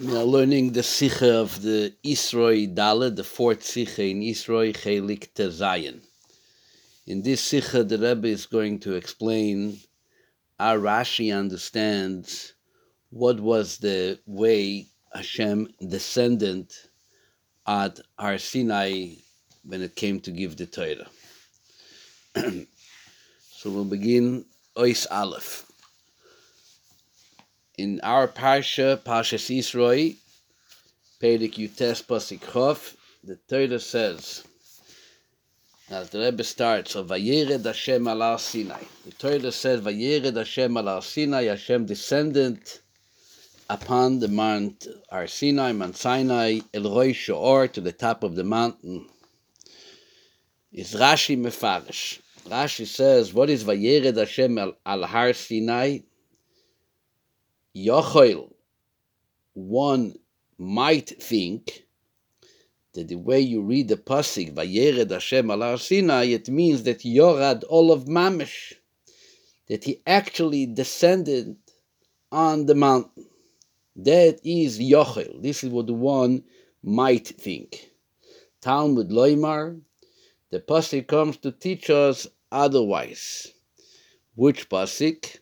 We are learning the Sikha of the Isroi Dala, the fourth Sikha in Isroi Chelik Tezayin. In this Sikha, the Rebbe is going to explain how Rashi understands what was the way Hashem descended at Har Sinai when it came to give the Torah. so we'll begin Ois Aleph in our parsha, Parshas Yisroi, Perik Yutes Pasik the Torah says, as the Rebbe starts, of Vayered Hashem al Sinai. The Torah says, Vayered Hashem al Sinai, Hashem descended upon the Mount Ar Sinai, Mount Sinai, El Roi Shoor, to the top of the mountain. Is Rashi Mefarish. Rashi says, what is Vayered Hashem al Har Sinai? Yochel, one might think that the way you read the pasuk Vayered Hashem al Sinai, it means that Yorad all of Mamish, that he actually descended on the mountain. That is Yochel. This is what one might think. Talmud Loimar, the pasuk comes to teach us otherwise. Which pasuk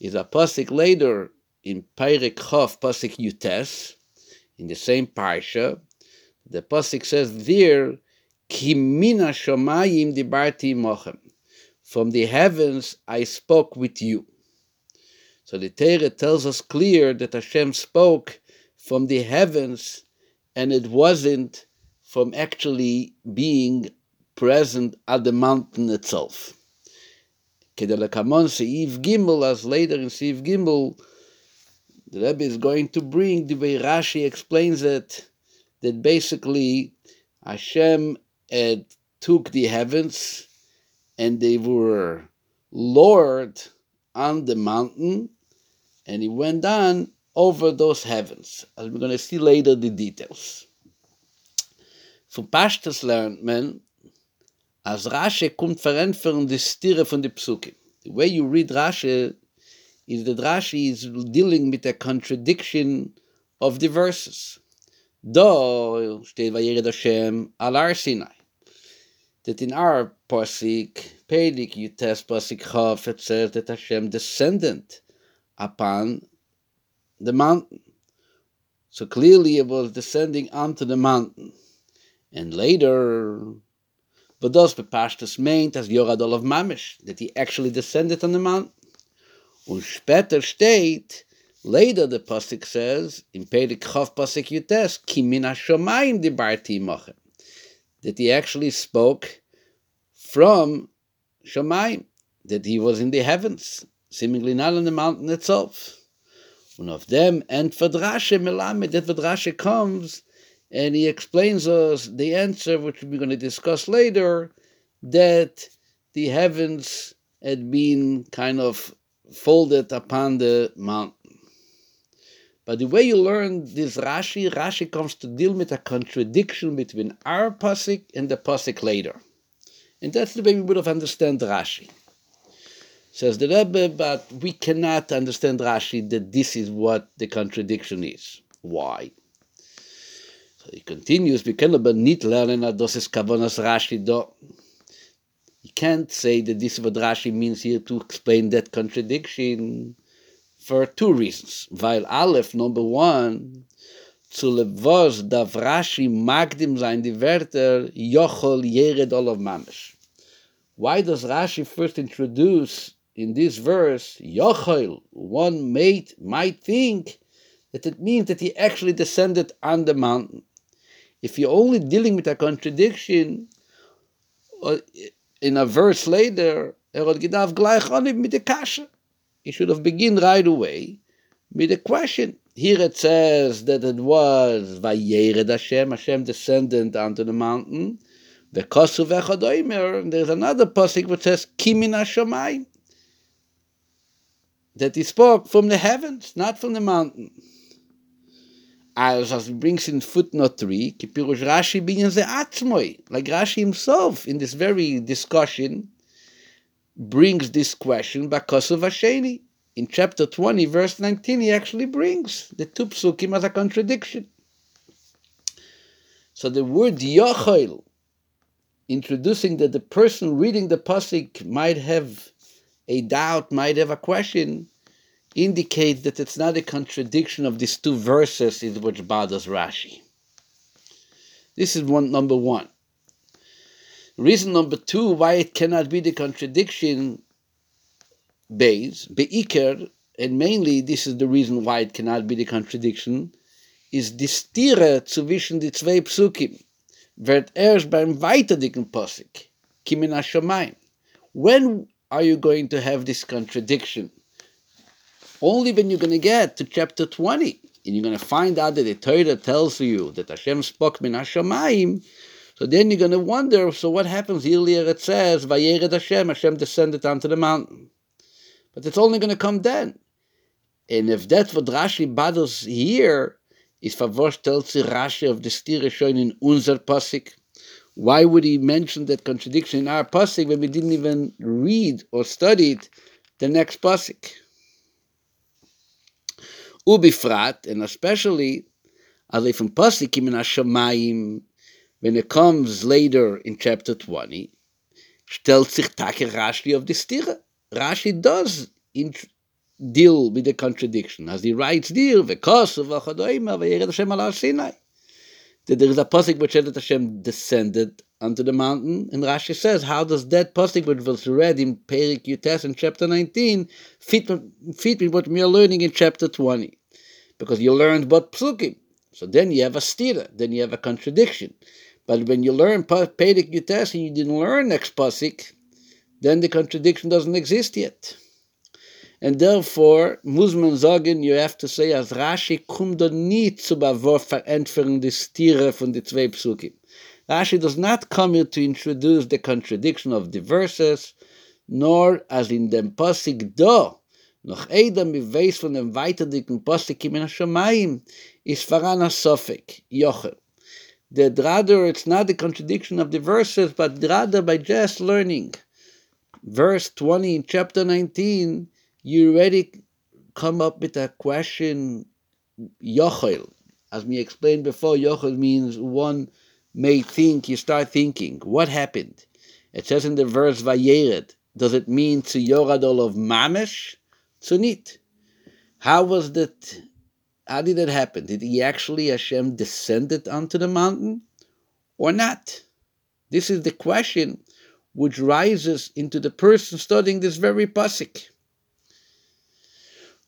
is a pasuk later in Perek Chof Pasik Yutes, in the same parsha, the pasuk says there, "Kimina shomayim dibarti mochem." From the heavens I spoke with you. So the Torah tells us clear that Hashem spoke from the heavens, and it wasn't from actually being present at the mountain itself. Kedelekamon Seif Gimel, as later in Seif Gimel, the Rebbe is going to bring the way Rashi explains it, that basically Hashem had took the heavens and they were lowered on the mountain and he went on over those heavens. As we're going to see later the details. Von Pashtas lernt man, as Rashi kommt verändern die Stire von den Psukim. The way you read Rashi is that Rashi is dealing with a contradiction of the verses. Do steht Vayered Hashem al Sinai. That in our Pasik, Pedik Yutes Pasik Chav, it says that Hashem descended upon the mountain. So clearly it was descending onto the mountain. And later, but those Pepashtas meant as Yoradol of Mamish, that he actually descended on the mountain. Und später later the Pasuk says, in Perik Chav Pasuk Yutes, Ki min ha-shomayim dibarti mochem. That he actually spoke from Shomayim, that he was in the heavens, seemingly not on the mountain itself. One of them, and Fadrashe Melamed, that Fadrashe comes and he explains us the answer, which we're going to discuss later, that the heavens had been kind of folded upon the mountain. But the way you learn this Rashi, Rashi comes to deal with a contradiction between our pasuk and the pasuk later. And that's the way we would have understood Rashi. Says the Rebbe, but we cannot understand Rashi that this is what the contradiction is. Why? So he continues, we cannot nicht lernen, that this is Kavanas Rashi do. Can't say that this is Rashi means here to explain that contradiction for two reasons. Weil Aleph, number one, zu levos Rashi magdim sein die Wörter Yered Olav Mamish. Why does Rashi first introduce in this verse Yochel? One might, might think that it means that he actually descended on the mountain. If you're only dealing with a contradiction, in a verse later, er mit der He should have begun right away with the question. Here it says that it was Vayered Hashem, Hashem descended onto the mountain. Vekosu vechadoimer, and there's another pasuk which says Kimin Hashemayim. That he spoke from the heavens, not from the mountain. As as brings in footnote 3 kipirush rashi binyan ze atzmoy like rashi himself in this very discussion brings this question because of asheni in chapter 20, verse 19, he actually brings the two psukim as a contradiction. So the word yochel, introducing that the person reading the pasuk might have a doubt, might have a question, indicates that it's not a contradiction of these two verses in which bothers Rashi. This is one number one. Reason number two why it cannot be the contradiction base, beikar, and mainly this is the reason why it cannot be the contradiction, is die Stiere zwischen die zwei Psukim wird erst beim weiterdicken Posik, Hashemayim. When are you going to have this contradiction? Only when you're going to get to chapter 20, and you're going to find out that the Torah tells you that Hashem spoke min Hashemayim, so then you're going to wonder, so what happens? Earlier it says, Vayered Hashem, Hashem descended onto the mountain. But it's only going to come then. And if that's what Rashi bothers here, is verworscht tells the Rashi of the Stire shown in unser Pasik. Why would he mention that contradiction in our Pasik when we didn't even read or study it, the next Pasik? Ubifrat, and especially, as if in Pasik Hashemayim, when it comes later in chapter 20, stellt sich Take Rashi of the Stire. Rashi does deal with the contradiction. As he writes there, of Achadoima, Vayered Hashem al Sinai. That there is a pasuk which says that Hashem descended onto the mountain, and Rashi says, how does that pasuk which was read in Perik Yutes in chapter 19 fit, fit with what we are learning in chapter 20? Because you learned about psukim. So then you have a stira, then you have a contradiction. But when you learn Perik Yutes and you didn't learn next pasuk, then the contradiction doesn't exist yet. And therefore, muss man sagen, you have to say, as Rashi kommt da nie zu Bavor verentfernen die Stiere von die zwei Psukim. Rashi does not come here to introduce the contradiction of the verses, nor as in dem Pasik do, noch Eidam beweis von dem weiterdicken Pasik in Hashemayim, is faran ha-sofek, Yochel. That rather it's not the contradiction of the verses, but rather by just learning. Verse 20 in chapter 19, you already come up with a question, yochel. As we explained before, yochel means one may think, you start thinking, what happened? It says in the verse, Vayered. Does it mean to Yoradol of Mamesh? Tsunit. How was that? How did that happen? Did he actually, Hashem, descended onto the mountain or not? This is the question which rises into the person studying this very pasuk.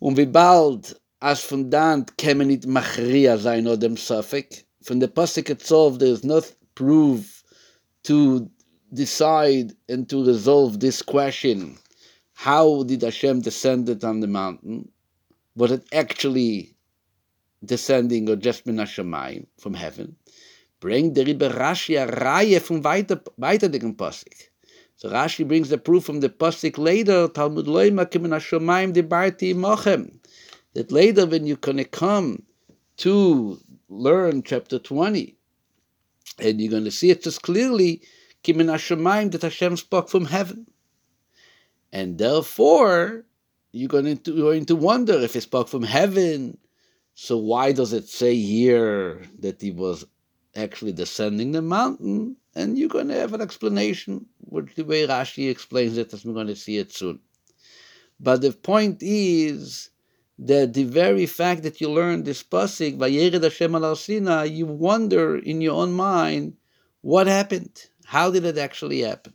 Um Und wie bald, als von dann käme Machria sein oder dem von der Pasuk itself, there is not proof to decide and to resolve this question. How did Hashem descend it on the mountain? Was it actually descending or just min Hashemayim, from heaven? Bring the Rebbe Rashi a Reihe from weiter, weiter dicken Pasuk. So Rashi brings the proof from the pasuk later, Talmud loima kimin hashomayim dibarti mochem. That later when you're to come to learn chapter 20, and you're going to see it just clearly, kimin hashomayim, that Hashem spoke from heaven. And therefore, you're going to, you're going to wonder if he spoke from heaven, so why does it say here that he was actually descending the mountain? and you're going to have an explanation with the way Rashi explains it, as we're going to see it soon. But the point is that the very fact that you learn this pasuk, Vayered Hashem al Sinai, you wonder in your own mind, what happened? How did it actually happen?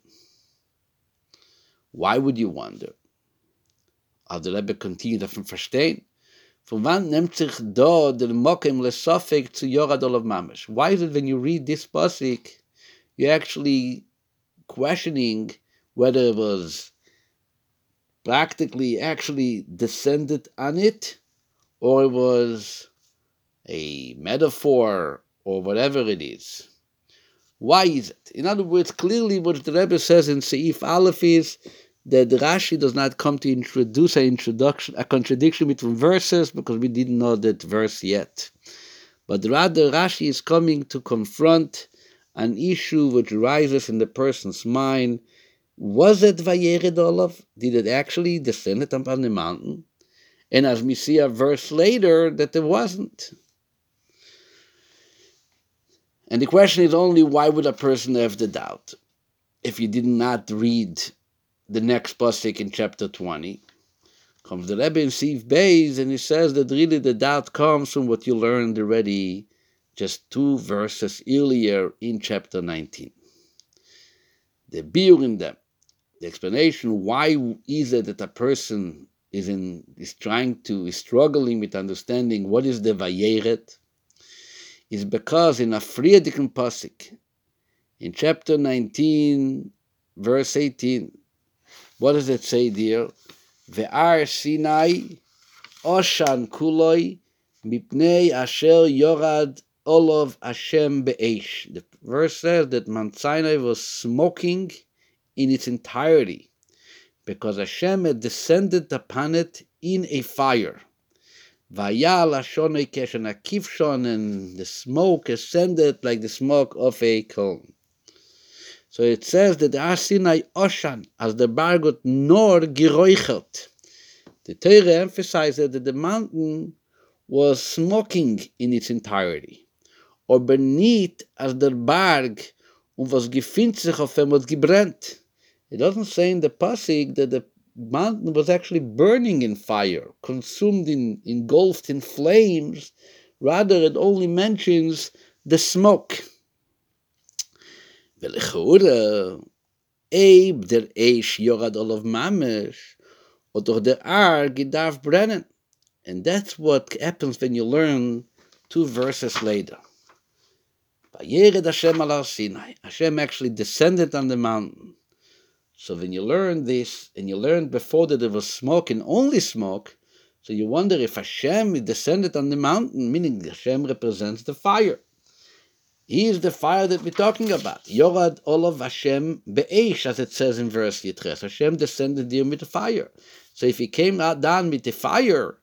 Why would you wonder? Als der Rebbe continue davon verstehen, von wann nimmt sich da der Mokim lesofik zu Yoradol of Mamish? Why is it when you read this pasuk, you're actually questioning whether it was practically actually descended on it or it was a metaphor or whatever it is. Why is it? In other words, clearly what the Rebbe says in Seif Aleph is that Rashi does not come to introduce an introduction, a contradiction between verses because we didn't know that verse yet. But rather Rashi is coming to confront an issue which rises in the person's mind. Was it Vayered Olav? Did it actually descend upon the mountain? And as we see a verse later, that it wasn't. And the question is only why would a person have the doubt if you did not read the next pasuk in chapter 20? Comes the Rebbe in Seif Beis and he says that really the doubt comes from what you learned already just two verses earlier in chapter 19. The biur in them, the explanation why is it that a person is in is trying to is struggling with understanding what is the vayeret is because in a pasuk in chapter 19 verse 18 what does it say there ve'ar sinai oshan kuloi mipnei asher yorad olav Hashem be'esh. The verse says that Mount Sinai was smoking in its entirety because Hashem had descended upon it in a fire. Vayal Keshen Akivshon, and the smoke ascended like the smoke of a cone. So it says that the Asinai Oshan, as the Bargot nor Giroichet. The Torah emphasizes that the mountain was smoking in its entirety. Aber nicht as der Berg und was gefindt sich auf ihm hat gebrennt. It doesn't say in the Pasuk that the mountain was actually burning in fire, consumed in, engulfed in flames. Rather, it only mentions the smoke. Brennen. And that's what happens when you learn two verses later. Vayered Hashem. Hashem actually descended on the mountain. So when you learn this, and you learned before that there was smoke and only smoke, so you wonder if Hashem descended on the mountain, meaning Hashem represents the fire. He is the fire that we're talking about. Yorad Olav Hashem be'esh, as it says in verse Yitres. Hashem descended there with the fire. So if he came out down with the fire,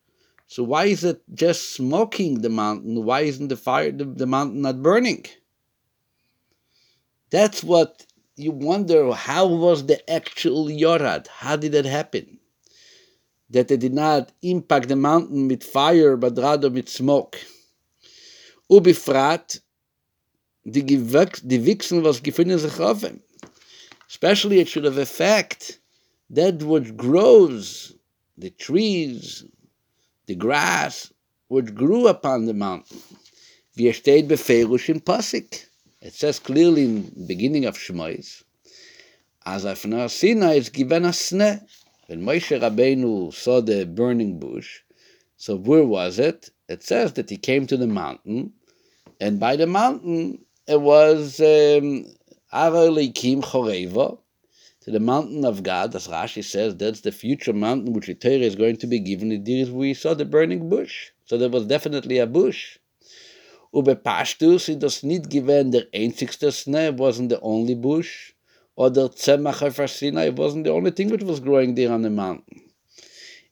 so why is it just smoking the mountain? Why isn't the fire the, the mountain not burning? That's what you wonder how was the actual Yorad? How did that happen? That it did not impact the mountain with fire, but rather with smoke. Ubifrat, the Wichsen was gefunden sich auf Especially it should have effect that which grows, the trees, the grass, which grew upon the mountain. Wie steht befehlisch in Pasik. It says clearly in the beginning of Shmois, as from Sinai is given a sne. When Moshe Rabbeinu saw the burning bush, so where was it? It says that he came to the mountain, and by the mountain it was um, Aralikim Choreva, to the mountain of God, as Rashi says, that's the future mountain which the Torah is going to be given. There is we saw the burning bush. So there was definitely a bush. Ube Pashtus ist das nicht gewesen der einzigste Schnee, wasn't the only bush, or the Tzemach Sinai wasn't the only thing which was growing there on the mountain.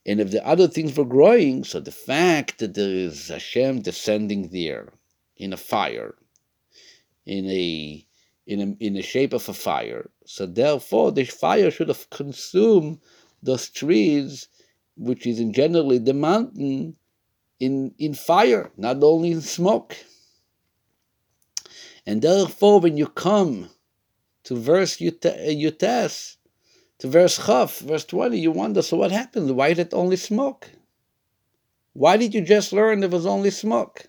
And if the other things were growing, so the fact that there is Hashem descending there in a fire, in a in a, in the shape of a fire, so therefore this fire should have consumed those trees, which is in generally the mountain, in, in fire, not only in smoke. And therefore, when you come to verse uh, Yutes, to verse Chaf, verse 20, you wonder, so what happened? Why did it only smoke? Why did you just learn there was only smoke?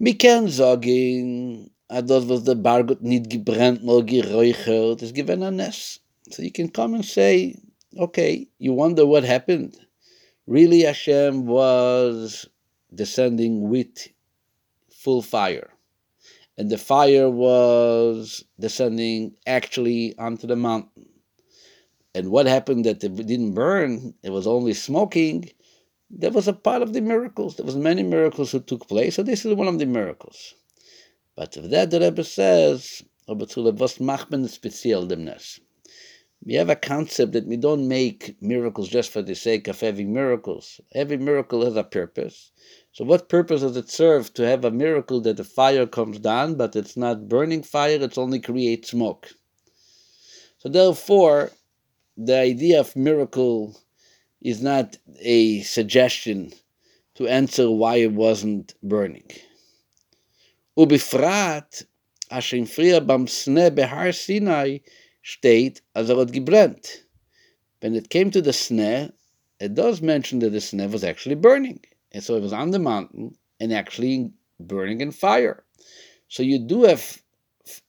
Miken sagen, das was der Bargut nicht gebrannt, nur geräuchert, ist given a ness. So you can come and say, okay, you wonder what happened really Hashem was descending with full fire. And the fire was descending actually onto the mountain. And what happened that it didn't burn, it was only smoking, that was a part of the miracles. There was many miracles who took place, so this is one of the miracles. But of that the Rebbe says, was speziell demness we have a concept that we don't make miracles just for the sake of having miracles. Every miracle has a purpose. So, what purpose does it serve to have a miracle that the fire comes down, but it's not burning fire, it's only create smoke? So, therefore, the idea of miracle is not a suggestion to answer why it wasn't burning. Asher im Frier beim Sne er hat gebrennt. When it came to the snare, it does mention that the snare was actually burning. And so it was on the mountain and actually burning in fire. So you do have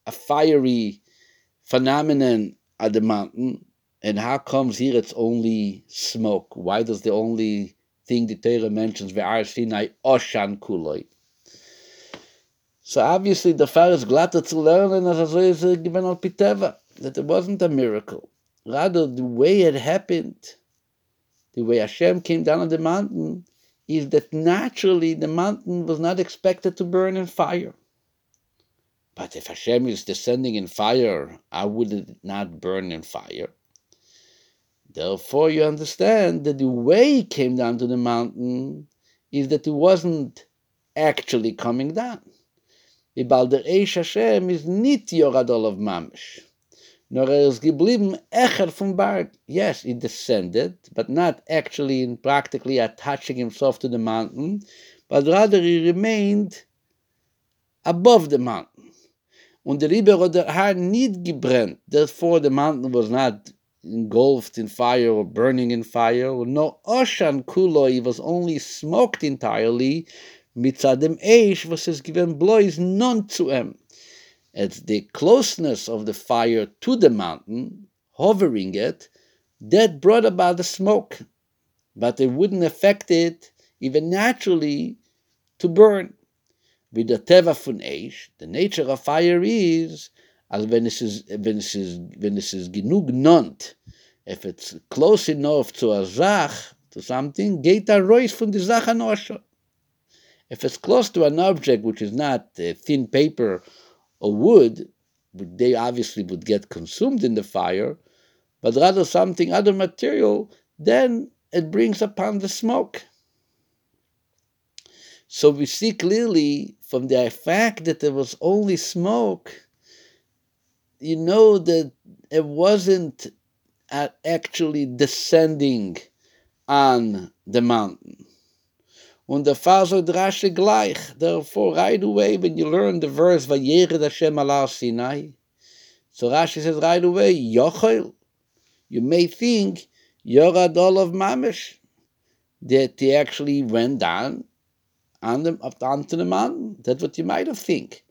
a fiery phenomenon at the mountain, and how comes here it's only smoke? Why does the only thing the Torah mentions Sinai Oshan Kuloi? So obviously the fire is glad to learn and as is given al piteva that it wasn't a miracle. Rather, the way it happened, the way Hashem came down on the mountain, is that naturally the mountain was not expected to burn in fire. But if Hashem is descending in fire, how would it not burn in fire? Therefore, you understand that the way he came down to the mountain is that he wasn't actually coming down. Ibal der Eish Hashem is nit Yoradol of Mamish. Nor er is geblieben Echer from Berg. Yes, he descended, but not actually in practically attaching himself to the mountain, but rather he remained above the mountain. und der Rieber hat der Haar nicht gebrennt. Therefore, the mountain was not engulfed in fire or burning in fire. No Oshan Kuloi was only smoked entirely. Mitzad dem Eish was es given blois non zu em. It's the closeness of the fire to the mountain, hovering it, that brought about the smoke. But it wouldn't affect it, even naturally, to burn. with the teva fun eish the nature of fire is as when it is when it is when it is genug nont if it's close enough to a zach to something geht a rois fun di zach anosho if it's close to an object which is not uh, thin paper or wood they obviously would get consumed in the fire but rather something other material then it brings upon the smoke So we see clearly from the fact that there was only smoke, you know that it wasn't uh, actually descending on the mountain. Und der so drasche gleich. Therefore, right away, when you learn the verse, Vayered Hashem ala Sinai, so Rashi says right away, Yochel, you may think, Yorad of Mamish, that he actually went down on the, up onto the mountain. That's what you might have think.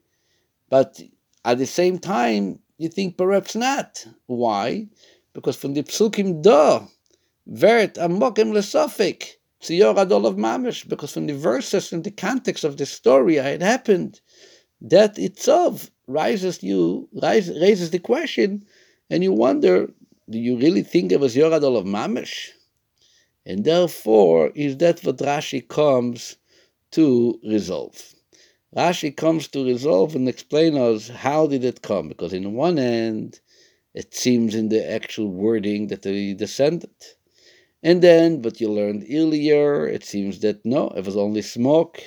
But at the same time, you think perhaps not. Why? Because from the psukim do, vert amokim lesofik, tziyor adol of mamish, because from the verses and the context of the story how it happened, that itself rises you raises the question, and you wonder, do you really think it was Yoradol of Mamish? And therefore, is that what Rashi comes to resolve. Rashi comes to resolve and explain us how did it come, because in one end, it seems in the actual wording that they descended. And then, but you learned earlier, it seems that no, it was only smoke.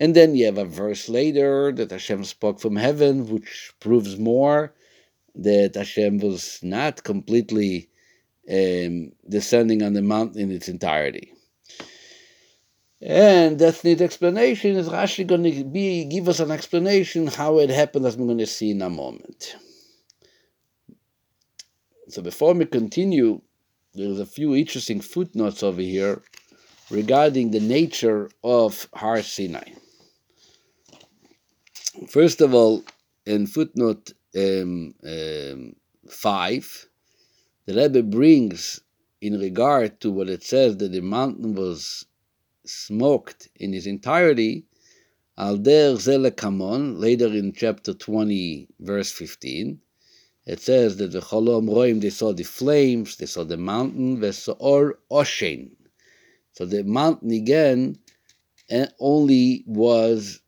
And then you have a verse later that Hashem spoke from heaven, which proves more that Hashem was not completely um, descending on the mountain in its entirety. And that's the explanation. Is Rashi going to be give us an explanation how it happened, as we're going to see in a moment. So before we continue, there's a few interesting footnotes over here regarding the nature of Har Sinai. First of all, in footnote um, um, 5, the Rebbe brings in regard to what it says that the mountain was smoked in its entirety, al der zele kamon, later in chapter 20, verse 15, it says that the cholom roim, they saw the flames, they saw the mountain, or oshen. So the mountain again eh, only was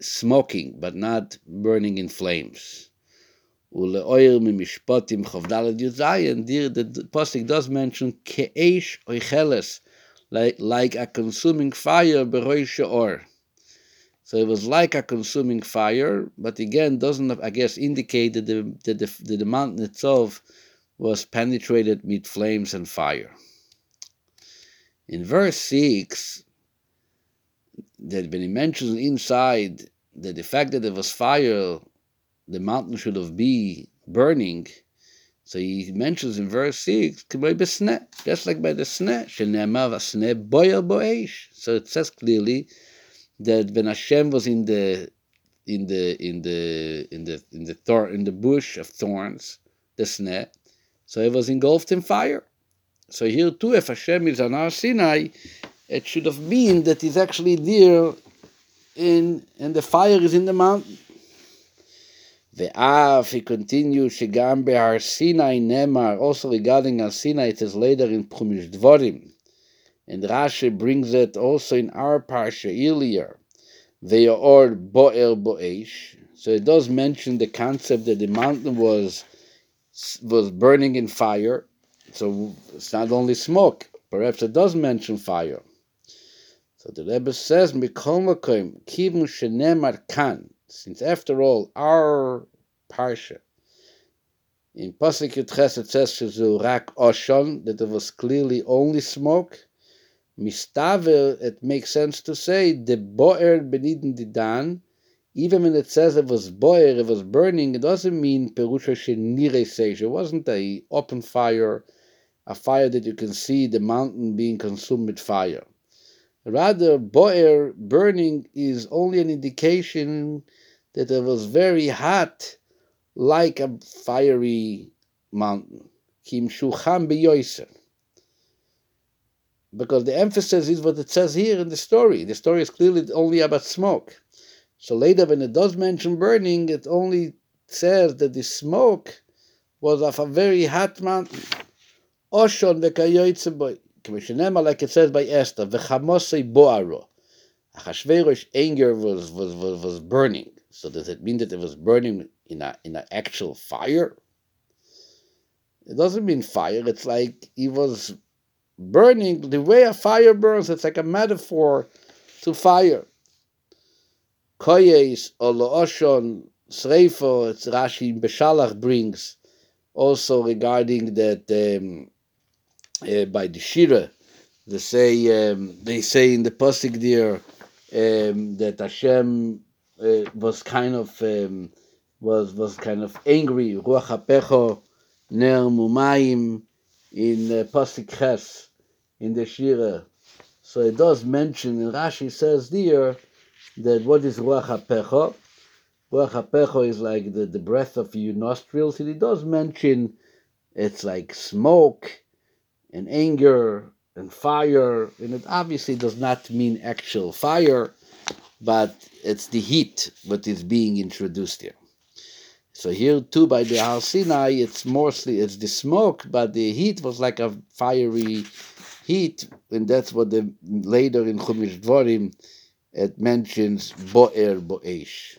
smoking, but not burning in flames. ולאויר ממשפטים כ"ד י"ז, the Pasuk does mention כאש oicheles, like, like a consuming fire beroisha or. So it was like a consuming fire, but again doesn't I guess indicate that the, that the, the mountain itself was penetrated with flames and fire. In verse 6, that when he mentions inside that the fact that there was fire, the mountain should have been burning, so he mentions in verse 6, just like by the sneh, so it says clearly that when Hashem was in the in the in the in the in the thorn in the bush of thorns, the sneh, so it was engulfed in fire. So here too, if Hashem is on Har Sinai, it should have been that he's actually there in and the fire is in the mountain. Ve'af, he continues, Shegam Behar Sinai Nemar, also regarding Har Sinai, it later in Chumash Dvorim. And Rashi brings it also in our parsha earlier. Ve'or Bo'er Bo'esh. So it does mention the concept that the mountain was was burning in fire. So it's not only smoke. Perhaps it does mention fire. So the Rebbe says, Mikol Kivun Shenemar Kan, since after all, our Parsha, in Pasuk Yudches it says, Rak Oshon, that it was clearly only smoke. Mistaver, it makes sense to say, the Boer Benidin Didan, even when it says it was boer, it was burning, it doesn't mean Perusha Shenire Seish. It wasn't a open fire, a fire that you can see the mountain being consumed with fire. Rather, boer burning is only an indication that it was very hot, like a fiery mountain. Because the emphasis is what it says here in the story. The story is clearly only about smoke. So later, when it does mention burning, it only says that the smoke was of a very hot mountain. Oshon like it says by Esther, v'chamosei boaro. Achashverosh anger was, was, was, was burning. So does it mean that it was burning in a in an actual fire? It doesn't mean fire. It's like he was burning the way a fire burns. It's like a metaphor to fire. Koyes or Looshon Sreifo, it's Rashi Beshalach brings also regarding that um, uh, by the Shira. They say um, they say in the pasuk there um, that Hashem uh, was kind of um, was was kind of angry. Ruach hapecho ner mumayim in uh, pasuk ches in the Shira. So it does mention, and Rashi says there that what is ruach hapecho? Ruach hapecho is like the, the breath of your nostrils. And it does mention it's like smoke and anger and fire, and it obviously does not mean actual fire, but it's the heat that is being introduced here. So here too by the Har Sinai, it's mostly it's the smoke, but the heat was like a fiery heat, and that's what the later in Chumash Dvorim it mentions Bo'er Bo'esh.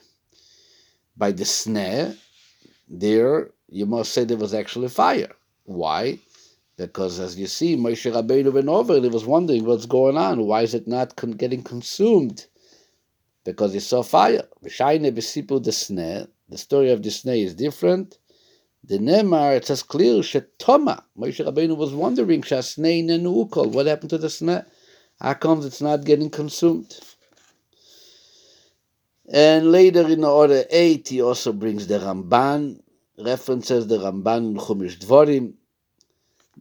By the snare, there you must say there was actually fire. Why? Because as you see, Moshe Rabbeinu went over and he was wondering what's going on. Why is it not con- getting consumed? Because he saw fire. The story of the snare is different. The Nemar, it says clear, Shetoma. Moshe Rabbeinu was wondering, Shasnei Nenukol, what happened to the sneh? How comes it's not getting consumed? And later in the order 8, he also brings the Ramban, references the Ramban in Chumash Dvorim,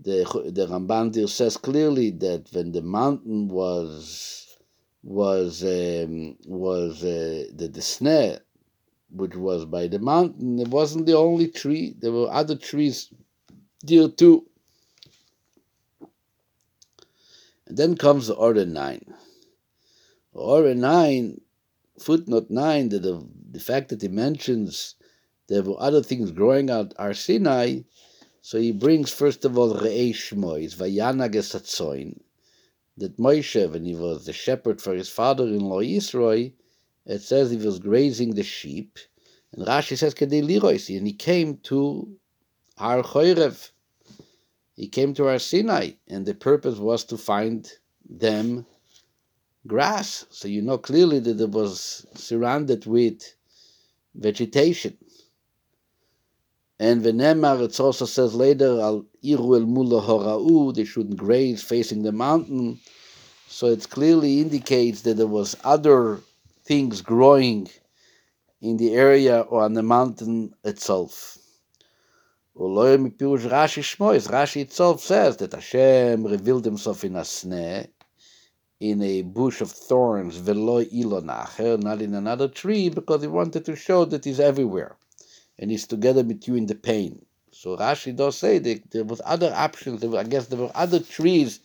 the the Ramban says clearly that when the mountain was was um, was uh, the, the sneh, which was by the mountain, it wasn't the only tree. There were other trees there too. And then comes the order nine. Order nine, footnote nine, that the, the fact that he mentions there were other things growing out Har Sinai so he brings first of all Re'ei Shmois, Vayana Gesatzoin, that Moshe, when he was the shepherd for his father-in-law Yisroi, it says he was grazing the sheep, and Rashi says Kedei Liroisi, and he came to Har Choirev, he came to Har Sinai, and the purpose was to find them grass. So you know clearly that it was surrounded with vegetation. And Venemar, it also says later, Al Iru El Mula Hora'u, they shouldn't graze facing the mountain. So it clearly indicates that there was other things growing in the area or on the mountain itself. Rashi Shmois, Rashi itself says that Hashem revealed himself in a sneh, in a bush of thorns, velo ilonacher, not in another tree, because he wanted to show that he's everywhere and he's together with you in the pain. So Rashi does say that there was other options. Were, I guess there were other trees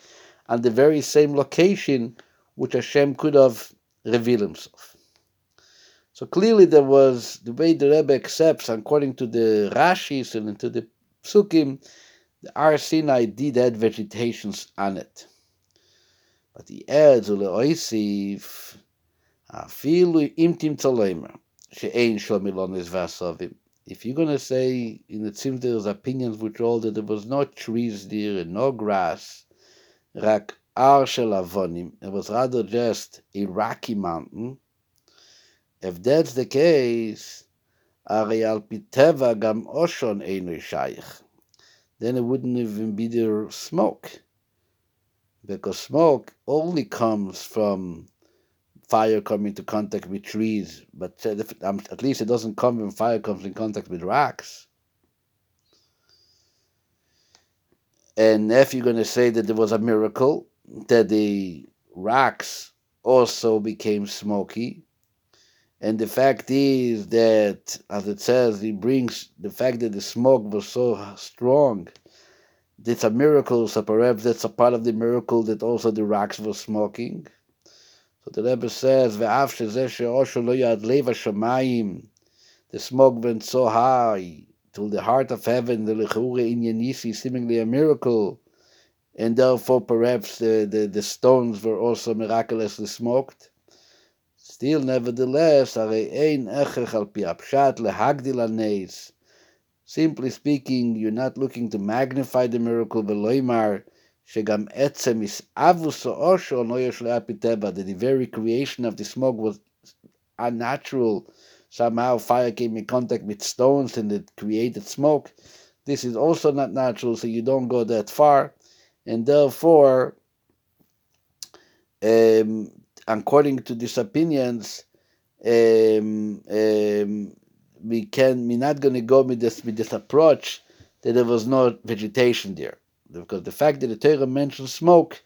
on the very same location which Hashem could have revealed himself. So clearly there was the way the Rebbe accepts, according to the Rashis and to the Psukim, the Ar Sinai did add vegetations on it. But he adds, Uleoisif, Afilu imtim taloimer, she'ein shlomilonis vasovim if you're going to say in the seems there's opinions which hold that there was no trees there and no grass, rak ar shel it was rather just a rocky mountain. If that's the case, piteva gam oshon einu shaykh, then it wouldn't even be there smoke, because smoke only comes from fire coming into contact with trees, but um, at least it doesn't come when fire comes in contact with rocks. And if you're going to say that there was a miracle, that the rocks also became smoky, and the fact is that, as it says, he brings the fact that the smoke was so strong. It's a miracle, so perhaps that's a part of the miracle that also the rocks were smoking. So the Rebbe says, "Ve'av shezeh she'oshu lo yad leva shamayim." The smoke went so high to the heart of heaven, the lechure in Yenisi, seemingly a miracle, and therefore perhaps the, the, the stones were also miraculously smoked. Still, nevertheless, simply speaking, you're not looking to magnify the miracle, that the very creation of the smoke was unnatural. Somehow fire came in contact with stones and it created smoke. This is also not natural, so you don't go that far. And therefore, um, according to these opinions, um, um, we can we're not going to go with this with this approach that there was no vegetation there because the fact that the Torah mentions smoke,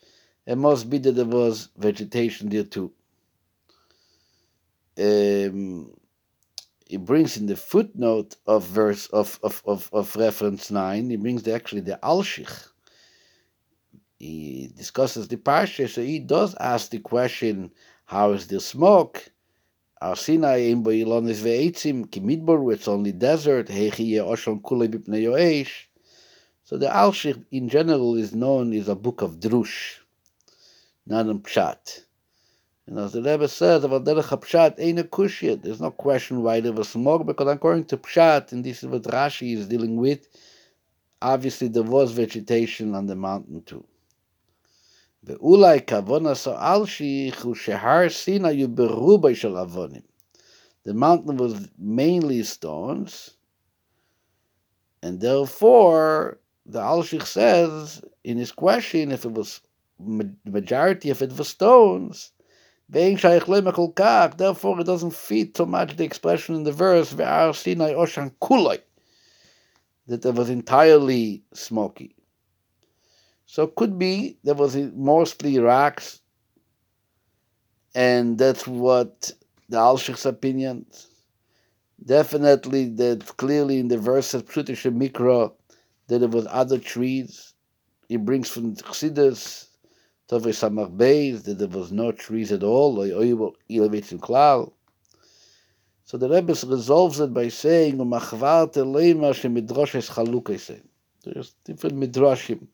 it must be that there was vegetation there too. Um, it brings in the footnote of verse of, of, of, of reference 9, he brings the, actually the Alshich. He discusses the Parsha, so he does ask the question, how is the smoke? Ar Sinai boilonis ve'etzim, kimidbor, it's only desert, hechi ye oshon yoesh. So the Alshich in general is known as a book of Drush, not a Pshat. And as the Rebbe says, Pshat ain't a. There's no question why there was smoke, because according to Pshat, and this is what Rashi is dealing with, obviously there was vegetation on the mountain too. ואולי כוונה so אלשיך הוא שהר סיני הוא ברובי של אבונים. The mountain was mainly stones, and therefore the Alshich says in his question if it was the majority if it was stones, therefore it doesn't fit so much the expression in the verse that it was entirely smoky. So it could be there was mostly rocks, and that's what the Alshich's opinion. Definitely, that clearly in the verse of Pshutish Mikra, that there was other trees. He brings from Chassidus, Tovei Samach Beis, that there was no trees at all. So the Rebbe resolves it by saying, "Umachvar telema shemidroshes. There's different midrashim.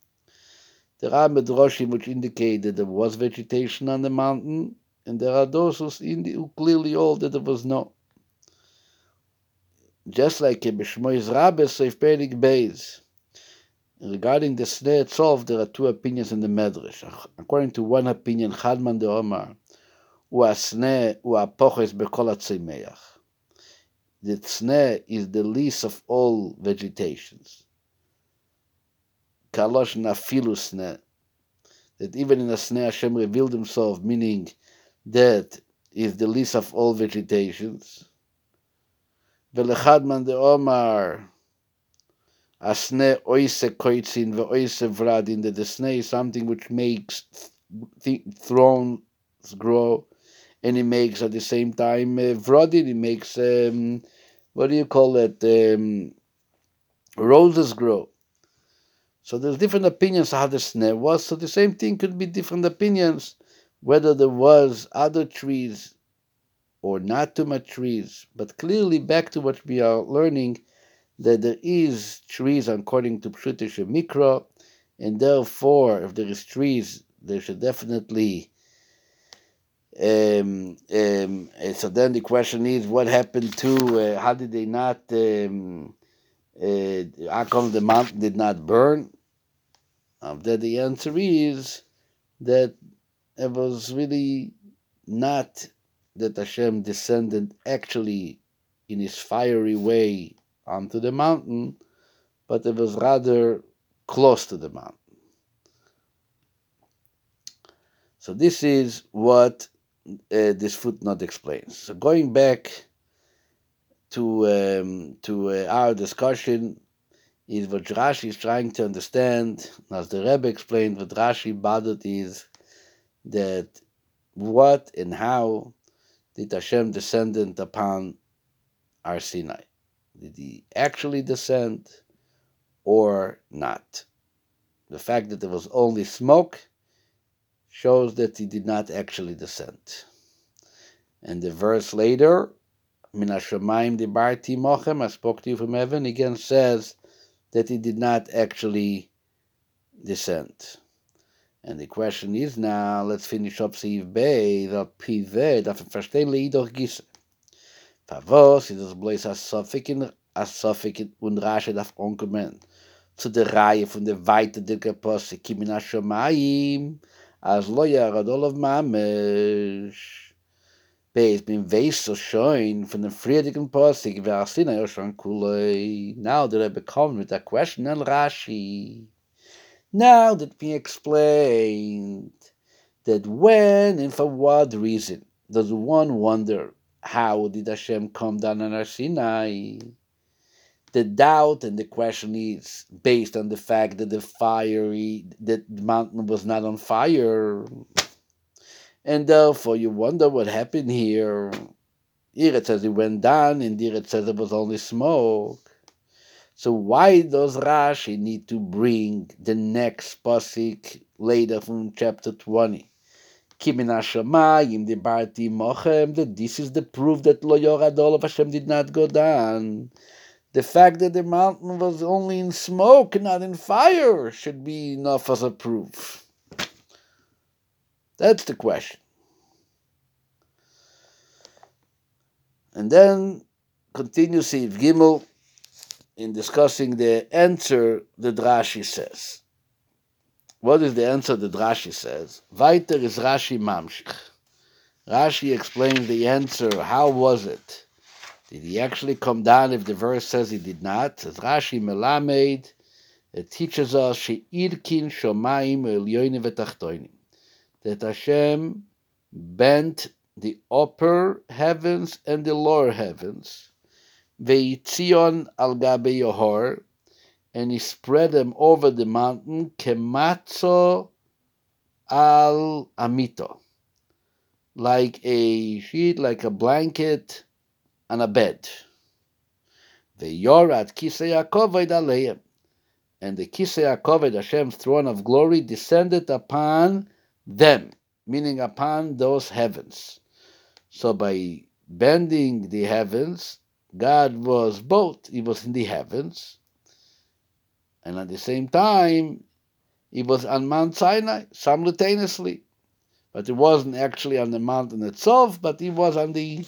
There are midrashim which indicate that there was vegetation on the mountain, and there are those who clearly hold that there was no. Just like in Bishmois Rabbe Seif Perik Beis, Regarding the sneh itself, there are two opinions in the Medrash. According to one opinion, Chadman de Omar, sneh u'apoches bekol atzimeach. The sneh is the least of all vegetations. Kalosh nafilu sneh. that even in a snare Hashem revealed himself, meaning that is the least of all vegetations. Velechadman de Omar Asne oise koitzin ve'oise vradin, that the snare is something which makes th- thrones grow, and it makes at the same time uh, vradin, it makes, um, what do you call it, um, roses grow. So there's different opinions how the snare was. So the same thing could be different opinions whether there was other trees or not too much trees. But clearly, back to what we are learning, that there is trees according to Pshutish Mikra, and therefore, if there is trees, there should definitely. Um, um, so then the question is, what happened to? Uh, how did they not? Um, uh, how come the mountain did not burn? Um, then the answer is that it was really not that Hashem descended actually in his fiery way onto the mountain, but it was rather close to the mountain. So this is what uh, this footnote explains. So going back to um, to uh, our discussion is what Rashi is trying to understand. As the Rebbe explained, what Rashi bothered is that what and how did Hashem descend upon Har Sinai? Did he actually descend or not? The fact that there was only smoke shows that he did not actually descend. And the verse later, Min Hashemayim dibarti mochem, I spoke to you from heaven, again says that he did not actually descend. And the question is now, let's finish up Seif Beis, the Pive, darf ich verstehen, Leidoch Gisse. Favos, ist das bloß a Sofik in, a Sofik und Rasche darf onkommen. Zu der Reihe von der Weite der Kaposse, Kimin Hashemayim, as lo yaradol of Mamesh. Beis bin so schön von dem friedigen Posig, kulei. Now that I become with that question and Rashi. Now that we explained that when and for what reason does one wonder how did Hashem come down on Sinai? The doubt and the question is based on the fact that the fiery that the mountain was not on fire. And uh, therefore you wonder what happened here. Here it says it went down, and here it says it was only smoke. So why does Rashi need to bring the next pasuk later from chapter 20? that this is the proof that Lo Yoradol of Hashem did not go down. The fact that the mountain was only in smoke, not in fire, should be enough as a proof. That's the question. And then continue Seif Gimel in discussing the answer the Rashi says. What is the answer the Rashi says? Weiter is Rashi Mamshich. Rashi explains the answer. How was it? Did he actually come down if the verse says he did not? Says Rashi Melamed, it teaches us She'irkin Shomayim Elyoinim V'Tachtoinim. That Hashem bent the upper heavens and the lower heavens Veitzion al gabe Yohor, and he spread them over the mountain, kematzo al amito, like a sheet, like a blanket on a bed. Veyorat kisei Yaakov aleim, and the kisei Yaakov, Hashem's throne of glory, descended upon them, meaning upon those heavens. So by bending the heavens, God was both. He was in the heavens, and at the same time, he was on Mount Sinai simultaneously. But he wasn't actually on the mountain itself, but he was on the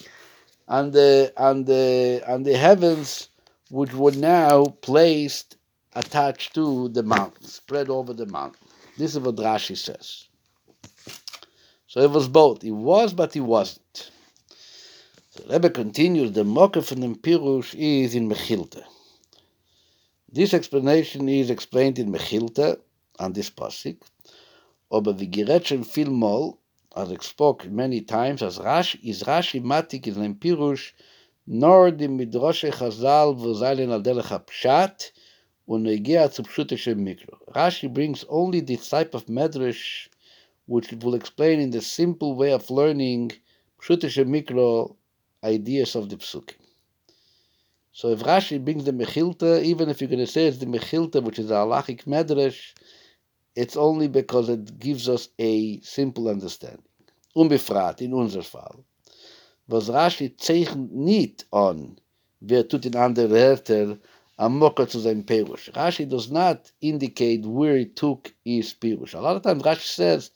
on the on the on the heavens, which were now placed attached to the mountain, spread over the mountain. This is what Rashi says. So it was both. He was, but he wasn't. The Rebbe continues, the mocker from the Pirush is in Mechilta. This explanation is explained in Mechilta on this pasuk. aber wie gerät schon viel mal, as ich spoke many times, as Rashi, is Rashi matik is ein Pirush, nor di midroshe chazal wo zeilen al derech ha-pshat, und negia zu pshutische mikro. Rashi brings only this type of medrash, which will explain in the simple way of learning pshutische mikro ideas of the psukim. So if Rashi brings the Mechilta, even if you're going to say it's the Mechilta, which is a halachic medrash, it's only because it gives us a simple understanding. Unbefragt, in unser Fall. Was Rashi zeichnet nicht an, wer tut in andere Wörter am Mokka zu seinem Perush. Rashi does not indicate where he took his Perush. A lot of times Rashi says,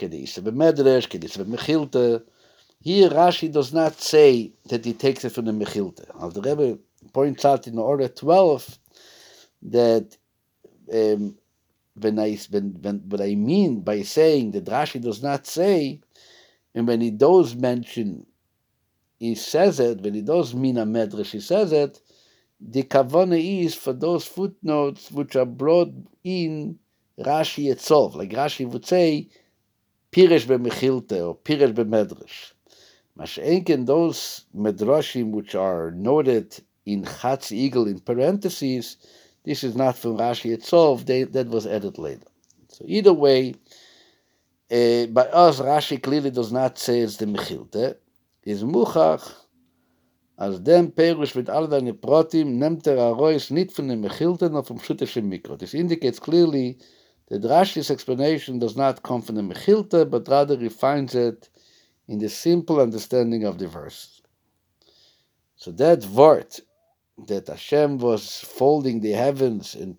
Kedisa b'medresh, Kedisa b'mechilta. Here Rashi does not say that he takes it from the Mechilta. Al the Rebbe points out in order 12 that um, when I when, when what I mean by saying that Rashi does not say, and when he does mention, he says it. When he does mean a medrash, he says it. The kavana is for those footnotes which are brought in Rashi itself, like Rashi would say, Pirish b'mechilte or Pirish b'medrash. Masha'enken, those medrashim which are noted in Chatz Eagle in parentheses, this is not from Rashi itself, they, that was added later. So either way, uh, by us, Rashi clearly does not say it's the Mechilte. Is Muchach, as dem Perush with all the Protim, nimmt er Arois nicht von dem Mechilte, nor from Shutishem Mikro. This indicates clearly that Rashi's explanation does not come from the Mechilte, but rather refines it in the simple understanding of the verse. So that word, that Hashem was folding the heavens and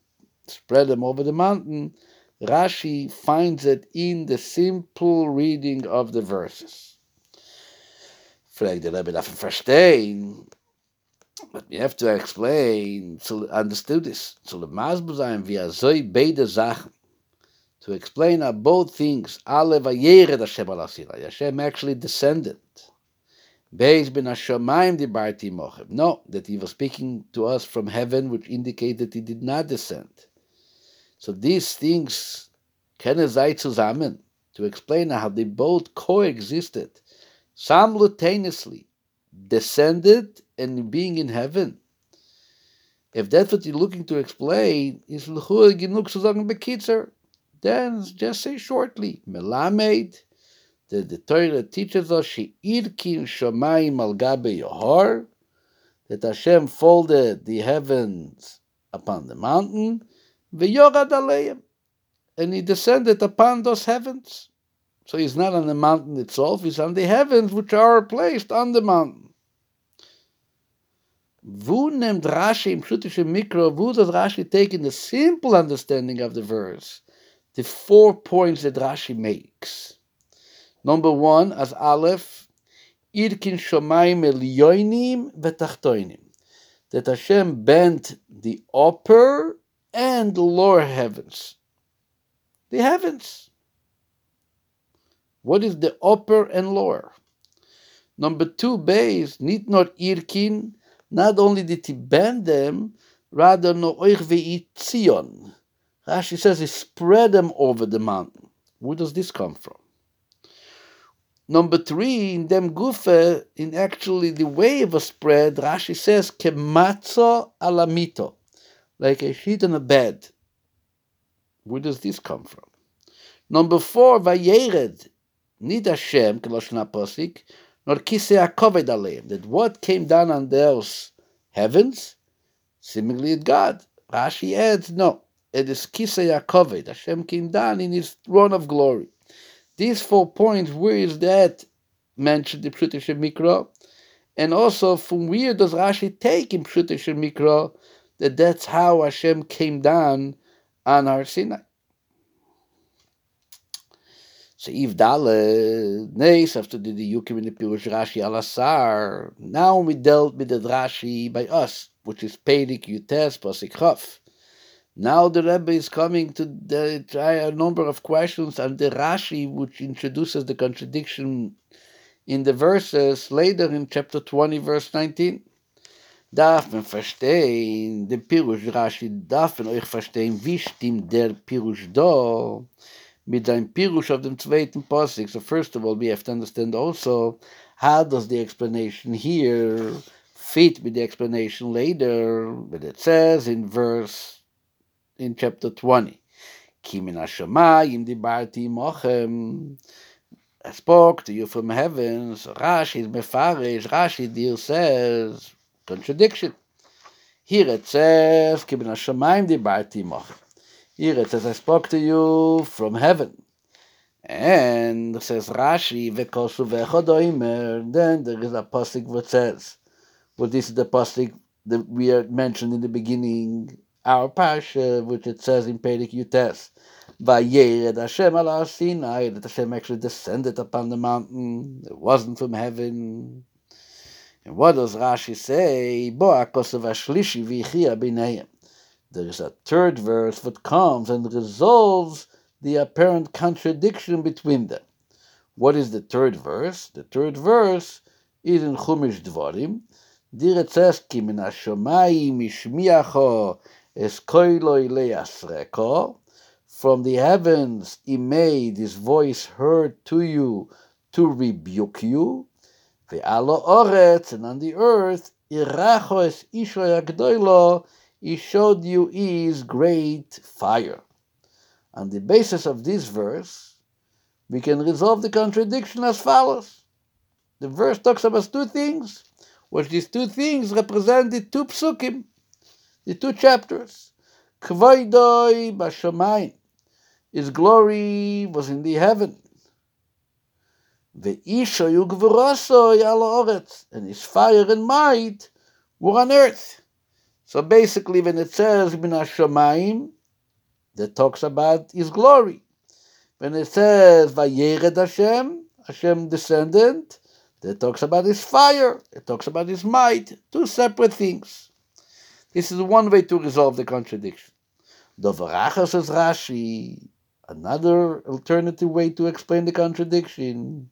spread them over the mountain, Rashi finds it in the simple reading of the verses. Fragt der Rebbe davon verstehen, but we have to explain, to understand this, to the Masbu sein, wie er so beide Sachen, to explain how both things, alle vayere Hashem al Hashem actually descended, Beis ben Hashemayim dibarti mochem. No, that he was speaking to us from heaven, which indicated that he did not descend. So these things können sei zusammen to explain how they both coexisted simultaneously, descended and being in heaven. If that's what you're looking to explain, is genug zu sagen bekitzer, then just say shortly, melamed, the, the Torah teaches us she irkin shamayim al gabe yohar, that Hashem folded the heavens upon the mountain, v'yorad aleim, and he descended upon those heavens. So he's not on the mountain itself, he's on the heavens which are placed on the mountain. Wo Rashi im Mikro, wo does Rashi take in the simple understanding of the verse, the four points that Rashi makes? Number one, as Aleph, Irkin Shomayim Elyoinim Vetachtoinim. That Hashem bent the upper and lower heavens. The heavens. What is the upper and lower? Number two, base, need not Irkin, not only did he bend them, rather no oich ve'itzion. Rashi says he spread them over the mountain. Where does this come from? Number three, in them gufe, in actually the way of a spread, Rashi says, kematzo alamito, like a sheet on a bed. Where does this come from? Number four, vayered, nid Hashem, keloshna posik, nor kise akoved aleim, that what came down on those heavens, seemingly at God. Rashi adds, no, it is kise akoved, Hashem came down in his throne of glory. These four points, where is that mentioned in Pshutisha Mikra? And also, from where does Rashi take in Pshutisha Mikra that that's how Hashem came down on Har Sinai? So if Dale Neis after the Yukim in the Pirush Rashi Alasar, now we dealt with the Rashi by us, which is Perik Yutes Pasik Chaf. Now the Rebbe is coming to the, try a number of questions on the Rashi, which introduces the contradiction in the verses later in chapter 20, verse 19. Darf man verstehen, den Pirush Rashi, darf man euch verstehen, wie stimmt der Pirush da, mit seinem Pirush of dem zweiten Posik. So first of all, we have to understand also how does the explanation here fit with the explanation later, but it says in verse, in chapter 20, Kimin Hashemayim dibarti mochem, I spoke to you from heaven. So Rashi is mefarish. Rashi deal says contradiction. Here it says, Kimin Hashemayim dibarti mochem. Here it says, I spoke to you from heaven. And says Rashi, Vekosu vechodoimer, then there is a pasuk that says, well, this is the pasuk that we are mentioned in the beginning, our parsha, which it says in Perik Yutes, Vayered Hashem al Sinai, that Hashem actually descended upon the mountain. It wasn't from heaven. And what does Rashi say? There is a third verse that comes and resolves the apparent contradiction between them. What is the third verse? The third verse is in Chumash Dvarim. There it says, Ki min hashomayim From the heavens he made his voice heard to you to rebuke you. And on the earth, he showed you his great fire. On the basis of this verse, we can resolve the contradiction as follows. The verse talks about two things, which these two things represent the two psukim, the two chapters. Kvoidoi bashamayim. His glory was in the heaven. Ve'isho yugvurosoi al and his fire and might were on earth. So basically, when it says Min that talks about His glory. When it says Vayered Hashem, Hashem descendant, that talks about His fire. It talks about His might. Two separate things. This is one way to resolve the contradiction. Dovaracha says Rashi. Another alternative way to explain the contradiction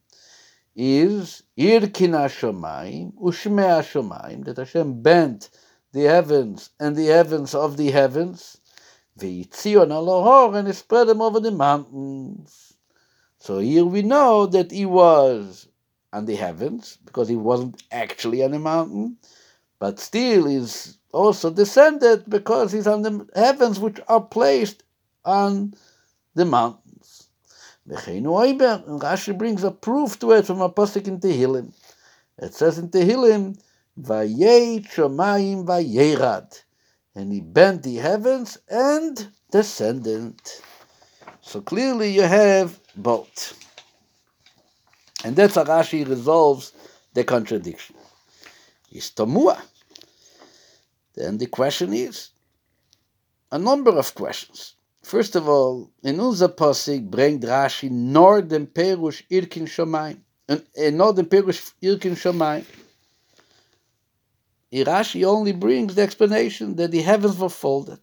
is Irkin Hashemayim, Ushme Hashemayim, that Hashem bent the heavens and the heavens of the heavens, V'yitzion alohor, and he spread them over the mountains. So here we know that he was on the heavens, because he wasn't actually on a mountain, but still is also descended because he's on the heavens which are placed on the mountains. And Rashi brings a proof to it from a pasuk in Tehillim. It says in Tehillim, Shomayim Vayerad. And he bent the heavens and descended. So clearly you have both. And that's how Rashi resolves the contradiction. Is Tomua. Then the question is a number of questions. First of all, in unser Posig bringt Rashi nor den Perush Irkin Shomayim. And nor den Perush Irkin Shomayim. Irashi only brings the explanation that the heavens were folded.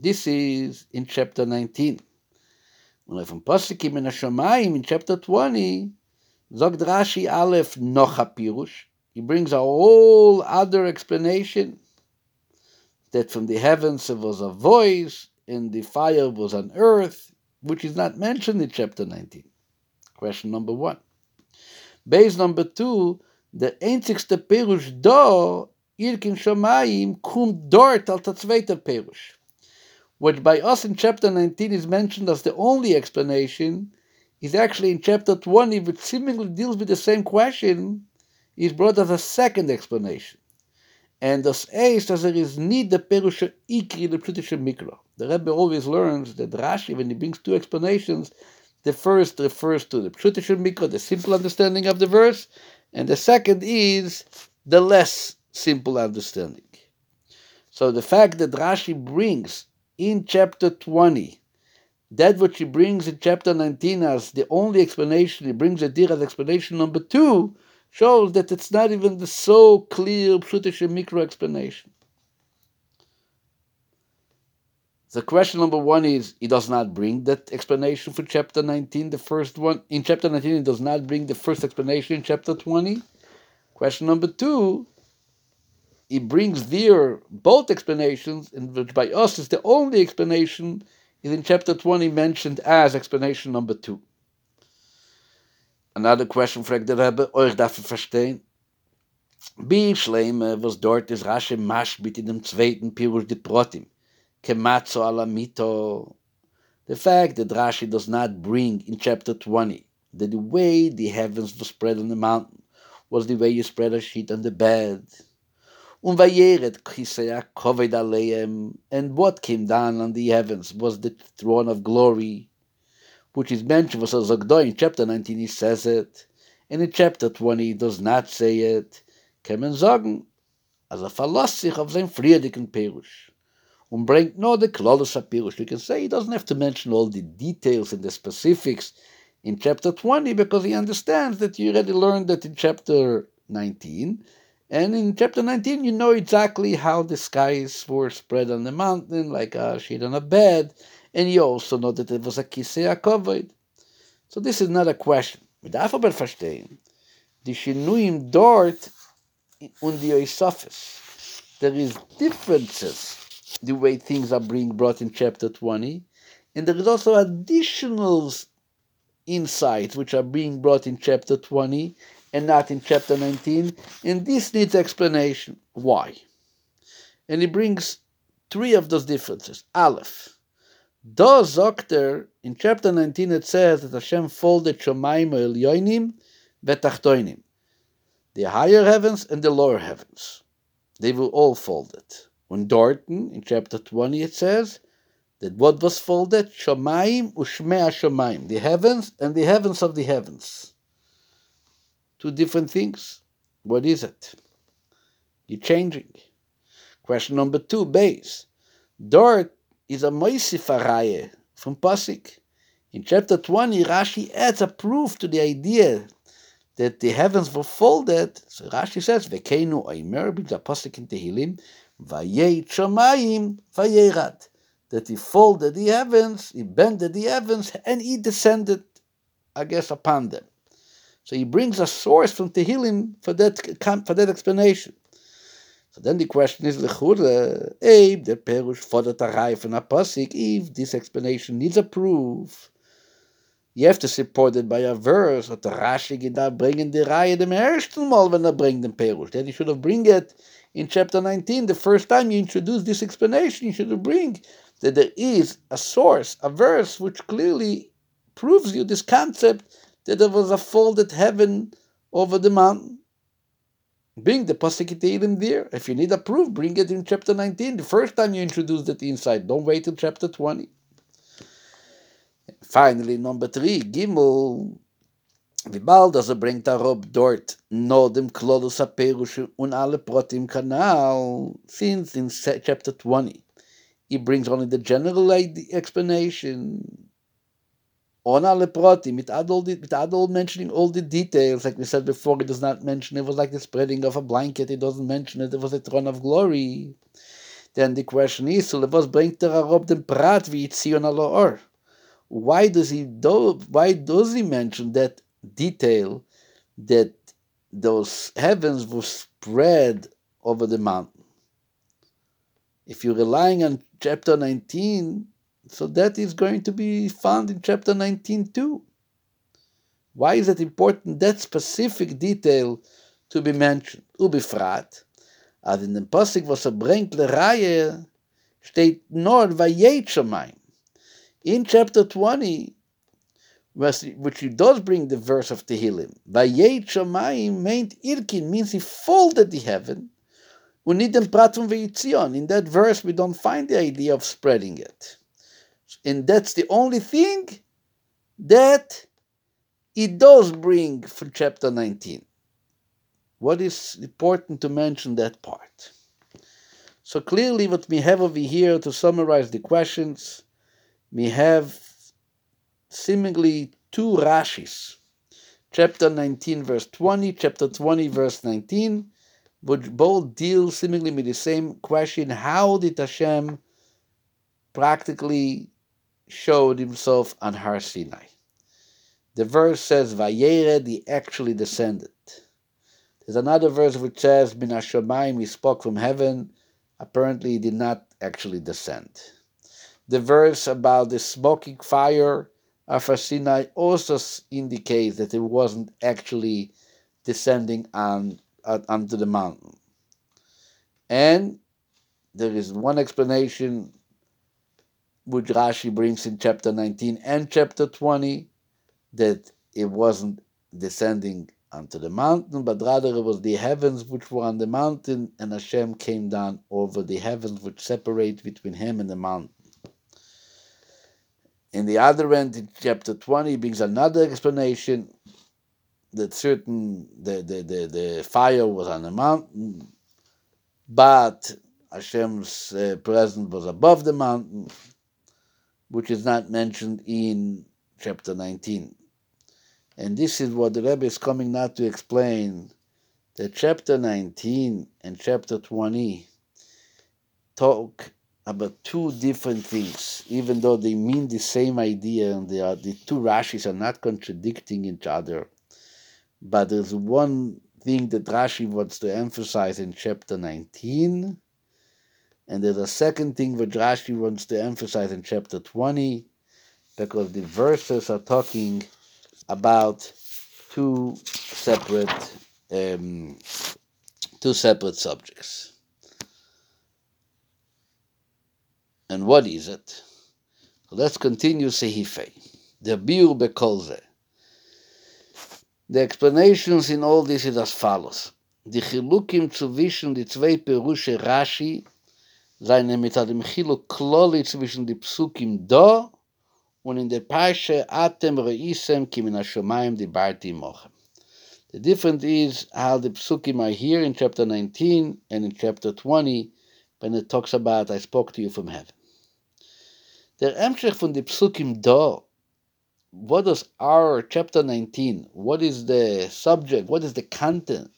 This is in chapter 19. When from Posikim in Hashemayim in chapter 20, Zog Rashi Aleph Nocha Pirush. He brings a whole other explanation that from the heavens there was a voice and the fire was on earth, which is not mentioned in chapter 19. Question number one. Base number two, der einzigste Perush da, Irkin Shamayim, kommt dort der zweite Perush. Which by us in chapter 19 is mentioned as the only explanation, is actually in chapter 20, which seemingly deals with the same question, is brought as a second explanation. And thus is as there is need the Perusha Ikri, the Pshutisha Mikra. The Rebbe always learns that Rashi, when he brings two explanations, the first refers to the Pshutisha Mikra, the simple understanding of the verse, and the second is the less simple understanding. So the fact that Rashi brings in chapter 20 that which he brings in chapter 19 as the only explanation, he brings a dir as explanation number two, shows that it's not even the so clear Pshutish micro explanation. The question number one is he does not bring that explanation for chapter 19, the first one. In chapter 19, he does not bring the first explanation in chapter 20. Question number two, he brings there both explanations, and which by us is the only explanation, is in chapter 20 mentioned as explanation number 2. Another question fragt der Rebbe, euch darf verstehen. Bi Schleime, äh, was dort ist Rashi Maschbit in dem zweiten Pirush de Protim, kematzo ala mito. The fact that Rashi does not bring in chapter 20 that the way the heavens were spread on the mountain was the way you spread a sheet on the bed. Und vayeret kisei koved aleim, and what came down on the heavens was the throne of glory, which is mentioned for Zogdo in chapter 19, he says it, and in chapter 20 he does not say it. Kann man sagen, als er verlässt sich auf sein friedigen Perush und bringt nur the Klolus Perush. You can say he doesn't have to mention all the details and the specifics in chapter 20 because he understands that you already learned that in chapter 19. And in chapter 19, you know exactly how the skies were spread on the mountain, like a sheet on a bed, and you also know that it was a kisei covered. So this is not a question. Mit darf aber verstehen, die Shinuim dort und die Oisophes. There is differences the way things are being brought in chapter 20, and there is also additional insights which are being brought in chapter 20 and not in chapter 19, and this needs explanation. Why? And he brings three of those differences. Aleph. Da Zokter, in chapter 19 it says that Hashem folded Shomayim Elyoinim Vetachtoinim, the higher heavens and the lower heavens. They were all folded. When Dorton, in chapter 20 it says that what was folded? Shomayim Ushmea Shomayim, the heavens and the heavens of the heavens. Two different things. What is it? You're changing. Question number two, base. Dort is a Moisifaraye from Pasik. In chapter 20, Rashi adds a proof to the idea that the heavens were folded. So Rashi says, Vekenu Oimer, brings a Pasik in Tehillim, Vayei Shamayim, Vayerat. That he folded the heavens, he bended the heavens, and he descended, I guess, upon them. So he brings a source from Tehillim for that, for that explanation. So then the question is, Lechure, Abe, the Perush fordert a Reihe von Aposik, if this explanation needs a proof, you have to support it by a verse, or the Rashi geht da bringen die Reihe dem ersten Mal, when er bringt den Perush. Then you should have bring it in chapter 19, the first time you introduce this explanation, you should have bring that there is a source, a verse, which clearly proves you this concept that there was a folded heaven over the mountain. Bring the Pasik there. If you need a proof, bring it in chapter 19, the first time you introduce that inside. Don't wait till chapter 20. Finally, number three, Gimel. Wie bald also bringt ob dort no dem Klodus Aperush und alle Protim Kanal, since in chapter 20, he brings only the general explanation, on alle proti, mit all, the, with all mentioning all the details, like we said before, he does not mention it was like the spreading of a blanket, he doesn't mention it, it was a throne of glory. Then the question is, so was bringt er auf den Prat wie Zion or? Why does he do, why does he mention that detail that those heavens were spread over the mountain? If you're relying on chapter 19, so that is going to be found in chapter 19 too. Why is it important that specific detail to be mentioned? Ubifrat, as in the Pasuk was er bringt le Reihe, steht nur vayet shamayim. In chapter 20, which he does bring the verse of Tehillim, vayet shamayim meant irkin, means he folded the heaven, unidem pratum vayitzion. In that verse we don't find the idea of spreading it. And that's the only thing that it does bring from chapter 19. What is important to mention that part? So clearly, what we have over here to summarize the questions, we have seemingly two Rashis. Chapter 19, verse 20, chapter 20, verse 19, which both deal seemingly with the same question how did Hashem practically showed himself on Har Sinai. The verse says, Vayered, he actually descended. There's another verse which says, Min Hashemayim, he spoke from heaven. Apparently, he did not actually descend. The verse about the smoking fire of Sinai also indicates that he wasn't actually descending on, on onto the mountain. And there is one explanation which Rashi brings in chapter 19 and chapter 20 that it wasn't descending onto the mountain, but rather it was the heavens which were on the mountain, and Hashem came down over the heavens which separate between him and the mountain. In the other end, in chapter 20, brings another explanation that certain the, the, the, the fire was on the mountain, but Hashem's uh, presence was above the mountain, which is not mentioned in chapter 19. And this is what the Rebbe is coming now to explain that chapter 19 and chapter 20 talk about two different things, even though they mean the same idea and they are, the two Rashis are not contradicting each other. But there's one thing that Rashi wants to emphasize in chapter 19, and there's a second thing which Rashi wants to emphasize in chapter 20, because the verses are talking about two separate um, two separate subjects. And what is it? Let's continue Sehife. The Biur Bekolze. The explanations in all this is as follows. Die Chilukim zwischen die zwei Rashi seine zwischen die Psukim da und in der Parsche Atem Reisem Hashemayim Dibarti Mochem. The difference is how the Psukim are here in chapter 19 and in chapter 20 when it talks about I spoke to you from heaven. Der Emshech von the Psukim da what is our chapter 19? What is the subject? What is the content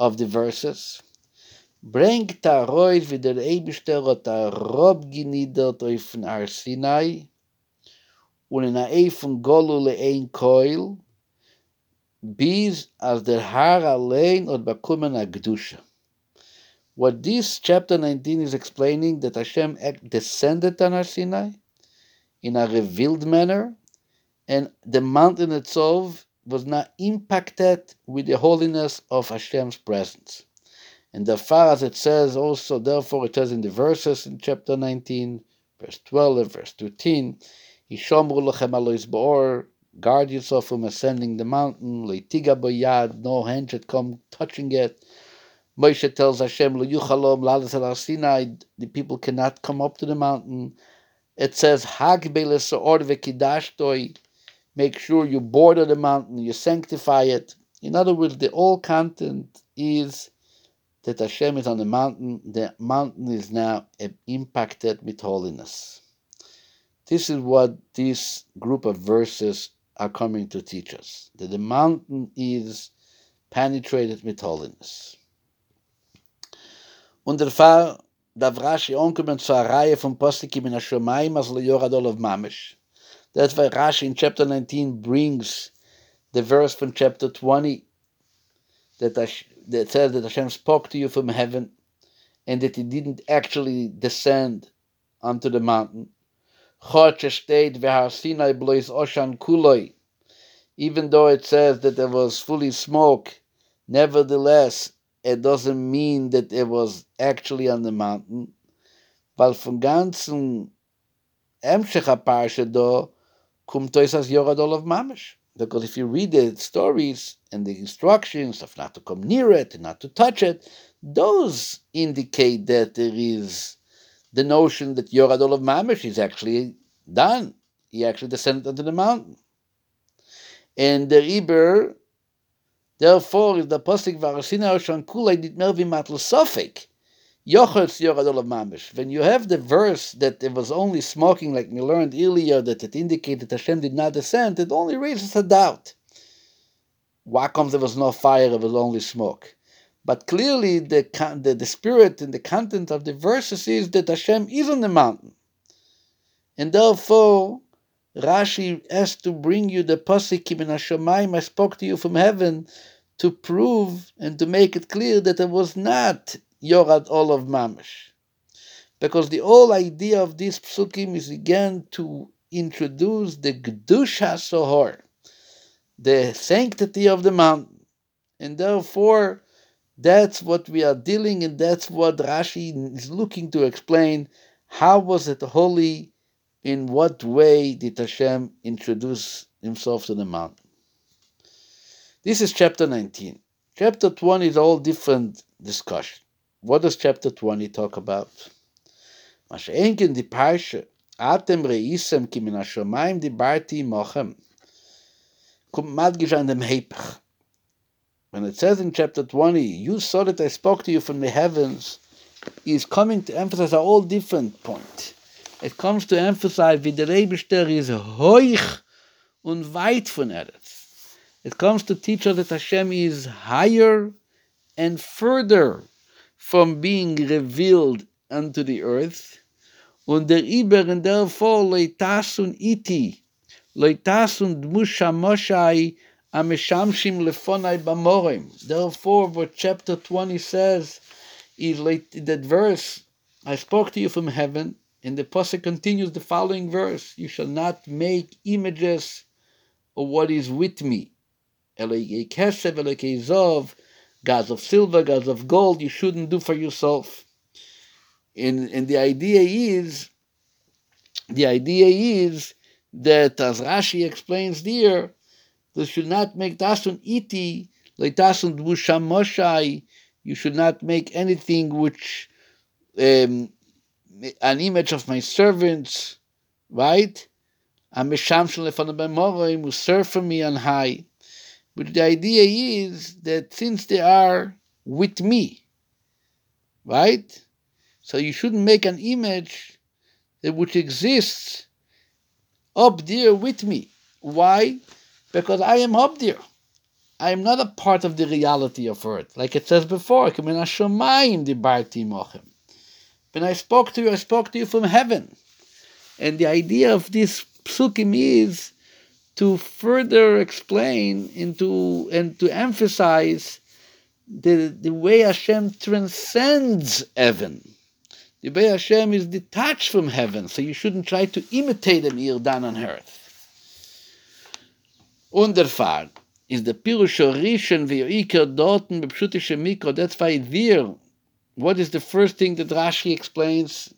of the verses? Bringt er reus, wie der Eibischter hat er rob geniedert auf den Har Sinai und in der Ei von Golule ein Keul bis als der Haar allein hat bekommen a Gdusha. What this chapter 19 is explaining that Hashem descended on Har Sinai in a revealed manner, and the mountain itself was not impacted with the holiness of Hashem's presence. And the far as it says also, therefore it says in the verses in chapter 19, verse 12 and verse 13, Yishomru lechem alois guard yourself from ascending the mountain, leitiga boyad, no hand should come touching it. Moshe tells Hashem, Yuchalom, lalas al Sinai, the people cannot come up to the mountain it says, Make sure you border the mountain, you sanctify it. In other words, the whole content is that Hashem is on the mountain. The mountain is now impacted with holiness. This is what this group of verses are coming to teach us that the mountain is penetrated with holiness. Und der Fall darf Rashi onkommen zu einer Reihe von Postikim in Hashemayim as leyoradol of Mamish. That's why Rashi in chapter 19 brings the verse from chapter 20 that, that says that Hashem spoke to you from heaven and that he didn't actually descend onto the mountain. Even though it says that there was fully smoke, nevertheless it doesn't mean that it was actually on the mountain, weil von ganzen Emshech Parsha do kommt es as Yoradol of Mamish. Because if you read the stories and the instructions of not to come near it and not to touch it, those indicate that there is the notion that Yoradol of Mamish is actually done. He actually descended onto the mountain. And the Iber Therefore, if the Apostle Varasina Oshan Kula did mer wie matl sofik, Yochotz Yoradol of Mamish. When you have the verse that it was only smoking, like we learned earlier, that it indicated Hashem did not descend, it only raises a doubt. Why comes there was no fire, it was only smoke? But clearly, the, the, the spirit and the content of the verses is that Hashem is on the mountain. And therefore, Rashi has to bring you the Pasikim in Hashemayim, I spoke to you from heaven, to prove and to make it clear that it was not Yorad all of Mamish. because the whole idea of this psukim is again to introduce the Gdusha Sohor, the sanctity of the mountain. And therefore, that's what we are dealing, and that's what Rashi is looking to explain. How was it holy? In what way did Hashem introduce himself to the mountain? This is chapter 19. Chapter 20 is all different discussion. What does chapter 20 talk about? An dem. When it says in chapter 20, you saw that I spoke to you from the heavens, is coming to emphasize a whole different point. It comes to emphasize wie der Rebester is hoich und weit von Eretz. It comes to teach us that Hashem is higher and further from being revealed unto the earth. Und der Iber und therefore leitasun iti, leitasun dmusha moshai, Ameshamshim lefonai bamorim. Therefore, what chapter 20 says is that verse, I spoke to you from heaven, and the Pasuk continues the following verse, you shall not make images of what is with me. Kesev, gods of silver, gods of gold, you shouldn't do for yourself. And, and the idea is, the idea is that as Rashi explains there, they should not make dasun iti, like dasun dmushamoshai. You should not make anything which um, an image of my servants, right? who serve for me on high. But the idea is that since they are with me, right? So you shouldn't make an image that which exists up there with me. Why? because I am up there. I am not a part of the reality of earth. Like it says before, when I spoke to you, I spoke to you from heaven. And the idea of this psukim is to further explain into and to emphasize the, the way Hashem transcends heaven. The way Hashem is detached from heaven, so you shouldn't try to imitate him here down on earth. Underfahren is the Pirush Rishon v'Yoiker dorten Mikro. That's why there, what is the first thing that Rashi explains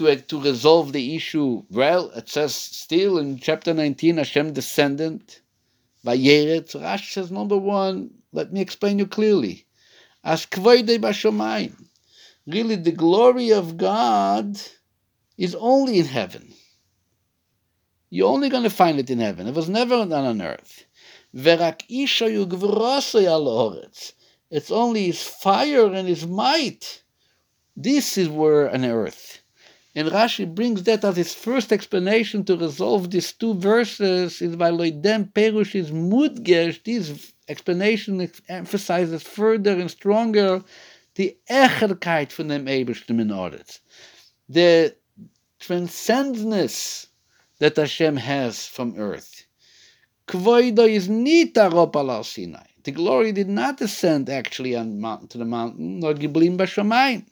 to, to resolve the issue? Well, it says still in chapter 19, Hashem descendant, Vayeret. Rashi says, number one, let me explain you clearly. As bashomayim. Really, the glory of God is only in heaven. You're only going to find it in heaven. It was never done on earth. It's only his fire and his might. This is where on earth. And Rashi brings that as his first explanation to resolve these two verses is by Loidem Perush Mudgesh. This explanation emphasizes further and stronger the Echerkeit von dem Ebersten in The transcendence that Hashem has from earth. Kvoido is nita ropal Sinai. The glory did not descend actually on mountain, to the mountain, nor giblim b'shamayim,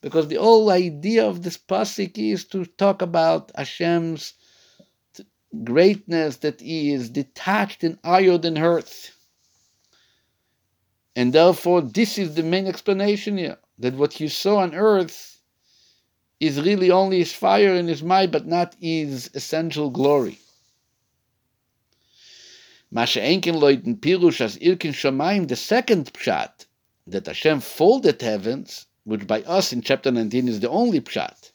because the whole idea of this pasuk is to talk about Hashem's greatness that He is detached and higher than earth. And therefore, this is the main explanation here that what you saw on earth is really only his fire and his might, but not his essential glory. The second pshat, that Hashem folded heavens, which by us in chapter 19 is the only pshat.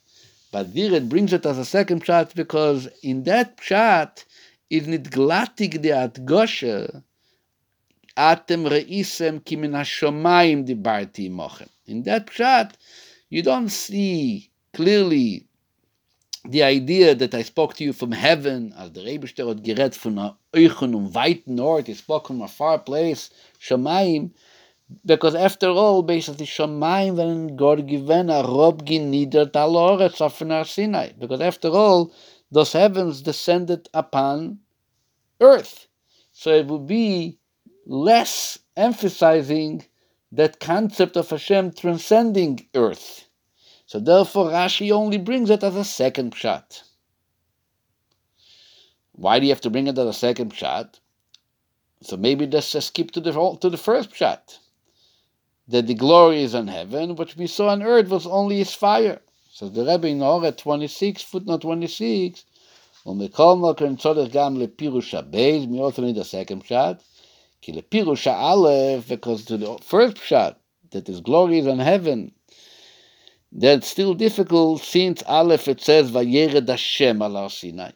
But there it brings it as a second pshat because in that pshat is nitglatig de atgosha atem reisem kimin hashomayim dibarti mochem. In that pshat, you don't see clearly the idea that I spoke to you from heaven, as the Rebishter had gerät a Euchen und weiten Ort, he spoke from a far place, Shamayim, because after all, basically, Shamayim when God given a rob geniedert al Oretz auf von Sinai, because after all, those heavens descended upon earth. So it would be less emphasizing that concept of Hashem transcending earth. So therefore Rashi only brings it as a second shot. Why do you have to bring it as a second shot? So maybe let's just skip to the to the first shot That the glory is in heaven, what we saw on earth was only his fire. So the Rebbe in Or 26, footnote 26, ומכל מקום צורך גם לפירוש הבייז, we also need a second shot, כי לפירוש האלף, because to the first shot, that his glory is in heaven, that's still difficult since Aleph it says Vayered Hashem al Sinai.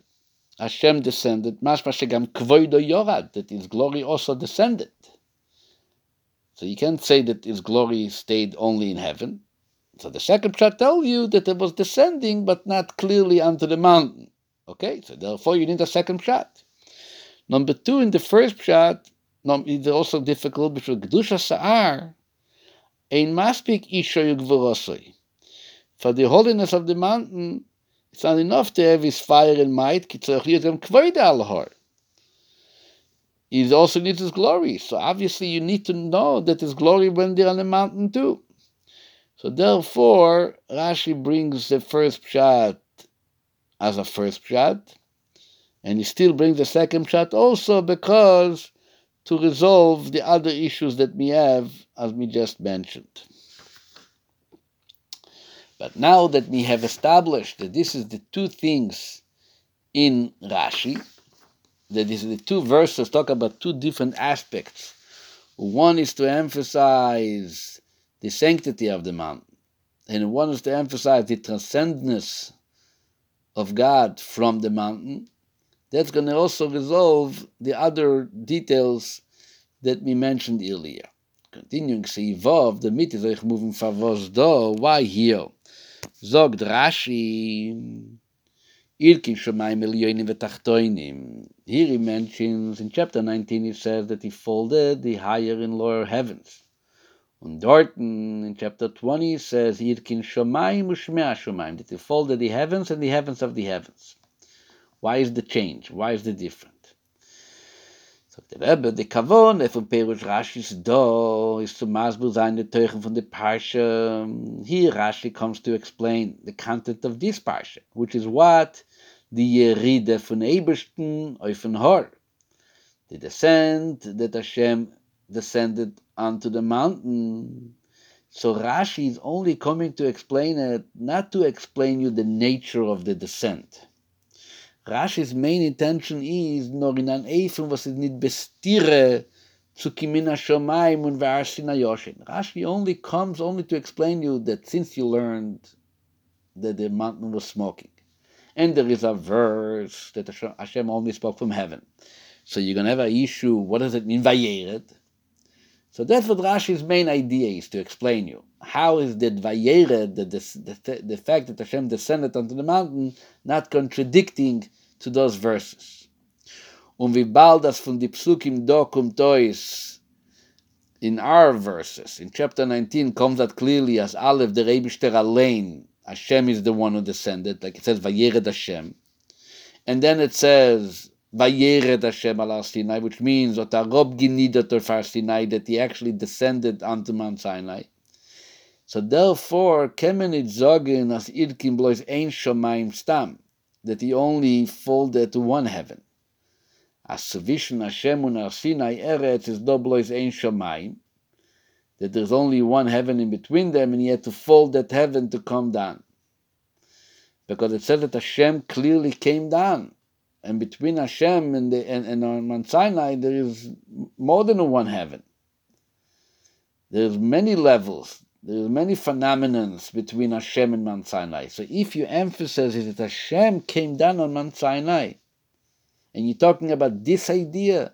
Hashem descended, mashma shegam kvoido yorad, that his glory also descended. So you can't say that his glory stayed only in heaven. So the second pshat tells you that it was descending, but not clearly onto the mountain. Okay, so therefore you need a second pshat. Number two, in the first pshat, it's also difficult because Gdusha Sa'ar ein maspik isha yugvorosoi. For the holiness of the mountain, it's not enough to have his fire and might, he also needs his glory. So obviously you need to know that his glory went there on the mountain too. So therefore, Rashi brings the first shot as a first shot, and he still brings the second shot also because to resolve the other issues that we have, as we just mentioned. But now that we have established that this is the two things in Rashi, that is the two verses talk about two different aspects. One is to emphasize the sanctity of the mountain, and one is to emphasize the transcendence of God from the mountain. That's going to also resolve the other details that we mentioned earlier. Continuing, see, Vav, the mit is moving favos do, why here? Zogt Rashi, Ilkin Shemaim Elyonim V'Tachtoinim. Here he mentions, in chapter 19, he says that he folded the higher and lower heavens. And Dorten, in chapter 20, he says, Yirkin Shomayim Ushmea Shomayim, that he folded the heavens and the heavens of the heavens. Why is the change? Why is the difference? Sagt der Rebbe, die Kavone von Perush Rashi's Do is zu Masbul sein der Teuchen von der Parsha. Here Rashi comes to explain the content of this Parsha, which is what the Yeride von Ebersten auf den Hor. The descent that Hashem descended onto the mountain. So Rashi is only coming to explain it, not to explain you the nature of the descent. Rashi's main intention is nor in an Eifen, was it nit bestire zu kimina shomayim und yoshin. Rashi only comes only to explain you that since you learned that the mountain was smoking, and there is a verse that Hashem only spoke from heaven. So you're going to have an issue, what does it mean, Vayeret? So that's what Rashi's main idea is to explain you. How is that Vayeret, the, the, the, fact that Hashem descended onto the mountain, not contradicting to those verses. Um Und wie bald das von Psukim do kommt in our verses, in chapter 19, comes that clearly as Aleph, the Rebishter Alein, Hashem is the one who descended, like it says, Vayered Hashem. And then it says, Vayered Hashem al Sinai, which means, Sinai, that he actually descended onto Mount Sinai. So therefore, kemen it zogen as irkim blois ein shomayim stam that he only folded to one heaven. As Savishan Hashem un Sinai Eretz is doblois ein shamayim, that there's only one heaven in between them, and he had to fold that heaven to come down. Because it says that Hashem clearly came down, and between Hashem and, the, and, and on Mount Sinai there is more than one heaven. There's many levels. There's many phenomenons between Hashem and Mount Sinai. So if you emphasize that Hashem came down on Mount Sinai, and you're talking about this idea,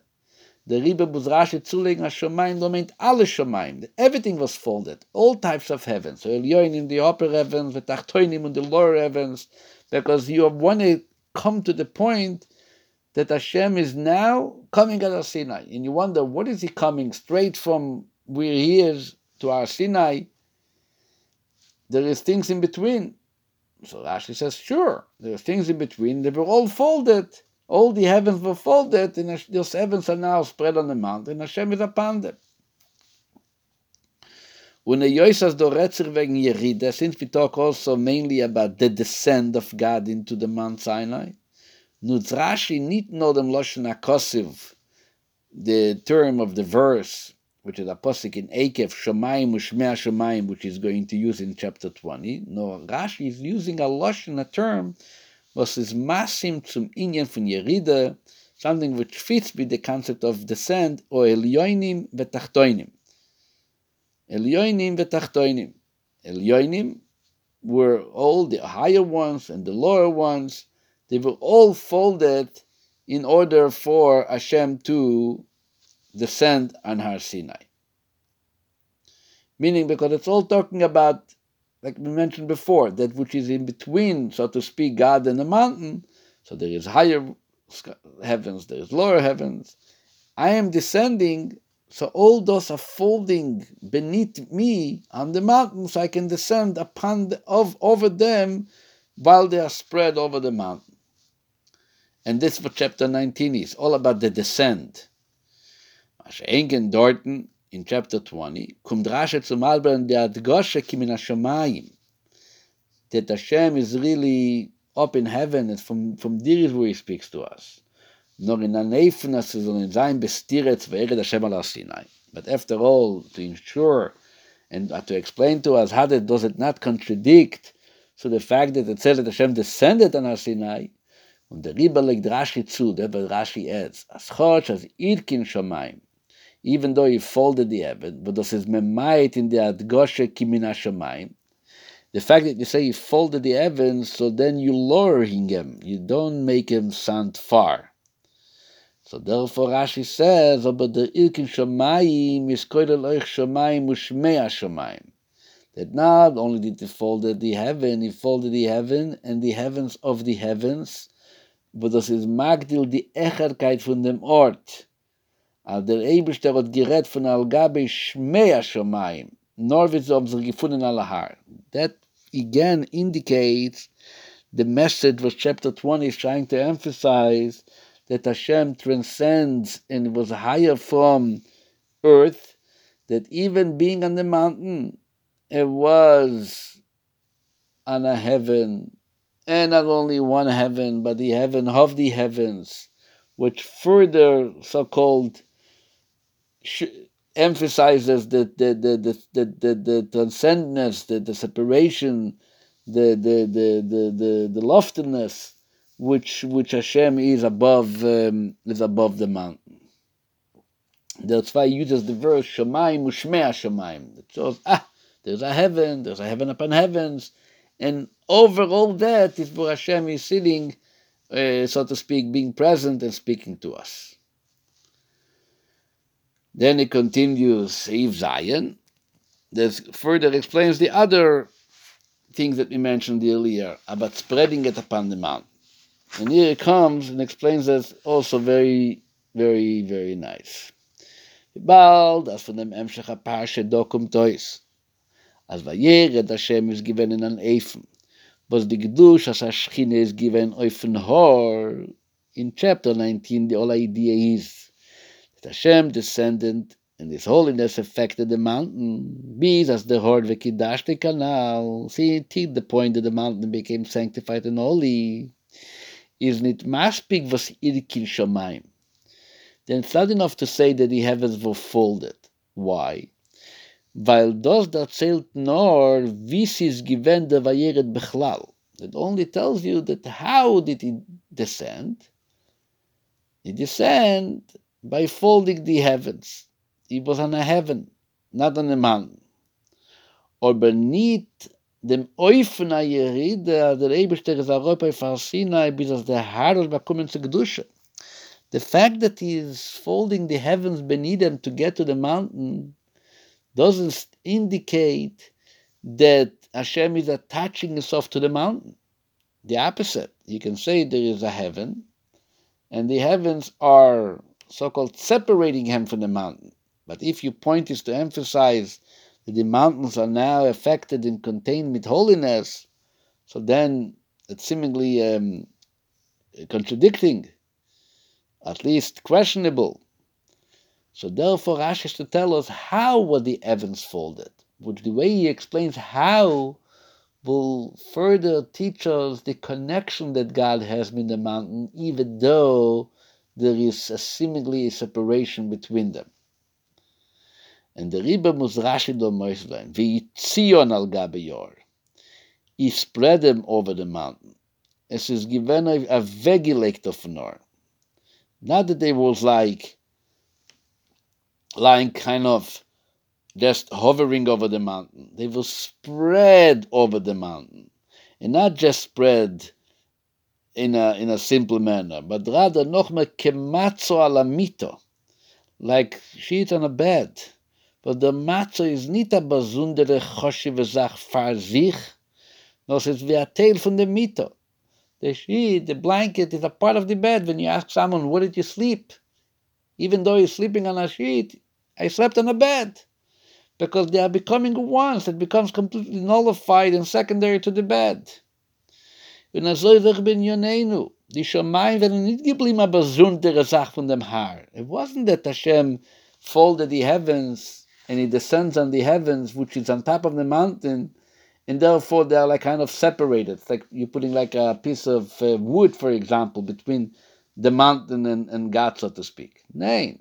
the Rebbe Buzrashi zulegen HaShomayim do meint alle Shomayim. Everything was folded, all types of heavens. So Elyoin in the upper heavens, the Tachtoinim in the lower heavens, because you want to come to the point that Hashem is now coming at of Sinai. And you wonder, what is he coming straight from where he is to Har Sinai? there is things in between. So Rashi says, sure, there are things in between. They were all folded. All the heavens were folded, and those heavens are now spread on the mountain. Hashem is upon them. When Yerida, since we talk also mainly about the descent of God into the Mount Sinai, nutz Rashi nit dem Loshen HaKosiv, the term of the verse, which is a posik in Ekev, Shomayim Ushmea Shomayim, which he's going to use in chapter 20. No, Rashi is using a Loshen, a term, was is masim zum Inyan von Yerida, something which fits with the concept of descent, or Elyoinim Betachtoinim. Elyoinim v'tachtoinim. Elyoinim were all the higher ones and the lower ones. They were all folded in order for Hashem to descend on Har Sinai. Meaning, because it's all talking about, like we mentioned before, that which is in between, so to speak, God and the mountain. So there is higher heavens, there is lower heavens. I am descending so all those are folding beneath me on the mountain, so I can descend upon the, of, over them while they are spread over the mountain. And this is what chapter 19 is, all about the descent. In chapter 20, kommt Rashi zum Alben der Adgoshe kimin Hashemayim, that Hashem is really up in heaven, and from, from there is where he speaks to us. nor in an Eifen, as es in sein bestiret, wäre der Shem al Sinai. But after all, to ensure and uh, to explain to us how that does it not contradict so the fact that it says that Hashem descended on Sinai, und der Riba legt Rashi zu, der Rashi adds, as chotsch as irkin shomayim, even though he folded the heaven, but this is memayit in the adgoshe kimina shomayim, the fact that you say he folded the heavens, so then you lower him, you don't make him sound far. So therefore Rashi says, aber der Ilkin Shamayim is koidel euch Shamayim ushmea Shamayim. That not only did he fold the heaven, he folded the heaven and the heavens of the heavens, but das ist Magdil die Echerkeit von dem Ort. Al der Eberster hat gerät von nor wird sie gefunden. That again indicates the message which chapter 20 is trying to emphasize, that Hashem transcends and was higher from earth, that even being on the mountain, it was on a heaven, and not only one heaven, but the heaven of the heavens, which further so called emphasizes the, the, the, the, the, the, the transcendence, the, the separation, the, the, the, the, the, the loftiness which which Hashem is above um, is above the mountain. That's why he uses the verse Shemaim Ushmea Shemaim. It shows ah, there's a heaven, there's a heaven upon heavens, and over all that is where Hashem is sitting, uh, so to speak, being present and speaking to us. Then it continues Eve Zion. This further explains the other things that we mentioned earlier about spreading it upon the mountain. And here it comes and explains that also very, very, very nice. Bald, as von dem Emshech HaParshe dokum tois, as vayered Hashem is given in an Eifen, was the Gdush as Hashchine is given Eifen Hor, in chapter 19, the whole idea is that Hashem descended and His holiness affected the mountain, bees as the Hor Vekidash the canal, see, till the point that the mountain became sanctified and holy, is nit maspig was irkin. Then it's not enough to say that the heavens were folded. Why? Weil das da zählt nor, vis is given the vayeret bechlal. It only tells you that how did he descend? He descend by folding the heavens. He was on a heaven, not on a mountain. Or beneath dem Eufner Yeride, der Eberster ist Europa von Sinai, bis als der Herr bekommen zu Gedusche. The fact that he is folding the heavens beneath him to get to the mountain doesn't indicate that Hashem is attaching himself to the mountain. The opposite. You can say there is a heaven, and the heavens are so called separating him from the mountain. But if your point is to emphasize that the mountains are now affected and contained with holiness, so then it's seemingly um, contradicting, at least questionable. So therefore, Rashi is to tell us how were the heavens folded. which the way he explains how will further teach us the connection that God has with the mountain, even though there is a seemingly a separation between them. And the Rebbe muss Rashi do Moislein, Zion al Gabe He spread them over the mountain. Es is given a, a weggelegt of Nor. Not that they was like lying kind of just hovering over the mountain. They will spread over the mountain. And not just spread in a, in a simple manner, but rather noch me kematzo alamito, like sheets on a bed. But the matzo is nicht a besondere choshive Sach für sich, no, es ist wie a the mito. The sheet, the blanket is a part of the bed. When you ask someone, where did you sleep? Even though you're sleeping on a sheet, I slept on a bed because they are becoming once. It becomes completely nullified and secondary to the bed. Er bin. Die Shamayim werden nicht geblieben a besondere Sach von dem Haar. It wasn't that Hashem folded the heavens and he descends on the heavens, which is on top of the mountain, and therefore they are like kind of separated. It's like you're putting like a piece of uh, wood, for example, between the mountain and, and God, so to speak. Nein.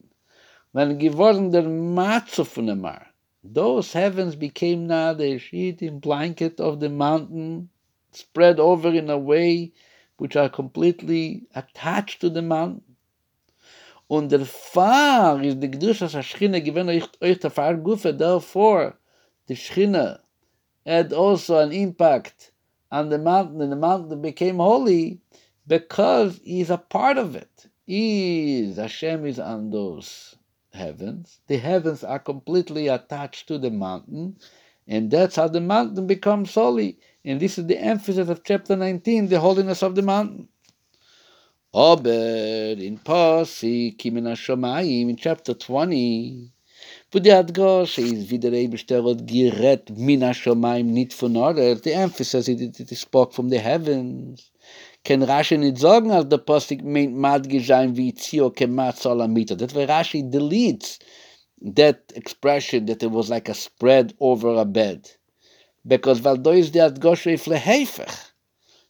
When geworden der Matzo von dem Mar, those heavens became now the sheeting blanket of the mountain, spread over in a way which are completely attached to the mountain. Und der Fahr ist die Gdusha sa Schchine gewinn euch, der Gufe, therefore the Schchine had also an impact on the mountain, and the mountain became holy because he's a part of it. He is, Hashem is on those heavens. The heavens are completely attached to the mountain, and that's how the mountain becomes holy. And this is the emphasis of chapter 19, the holiness of the mountain. Aber in Pasik, in Shomayim, in chapter 20, wo die Adgosh is wie der Eberster hat gerett min Shomayim nicht von Order, the emphasis is it, it spoke from the heavens. Ken Rashi nicht sagen, als der Pasik meint Madgeschein wie Zio kemat Solamita. That way Rashi deletes that expression that it was like a spread over a bed. Because weil do is der goshe flehefach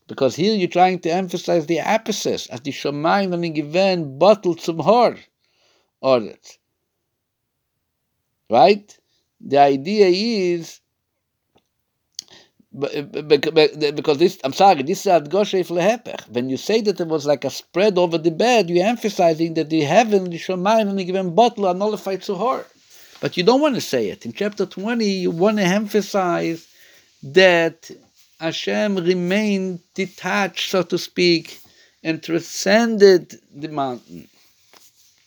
because here you're trying to emphasize the opposite as die shomaim when given bottle zum hor or it right? The idea is because this I'm sorry this is goshe flehefach when you say that it was like a spread over the bed you're emphasizing that the heaven the shomaim the given bottle are nullified to hor. But you don't want to say it. In chapter 20 you want to emphasize that Hashem remained detached, so to speak, and transcended the mountain.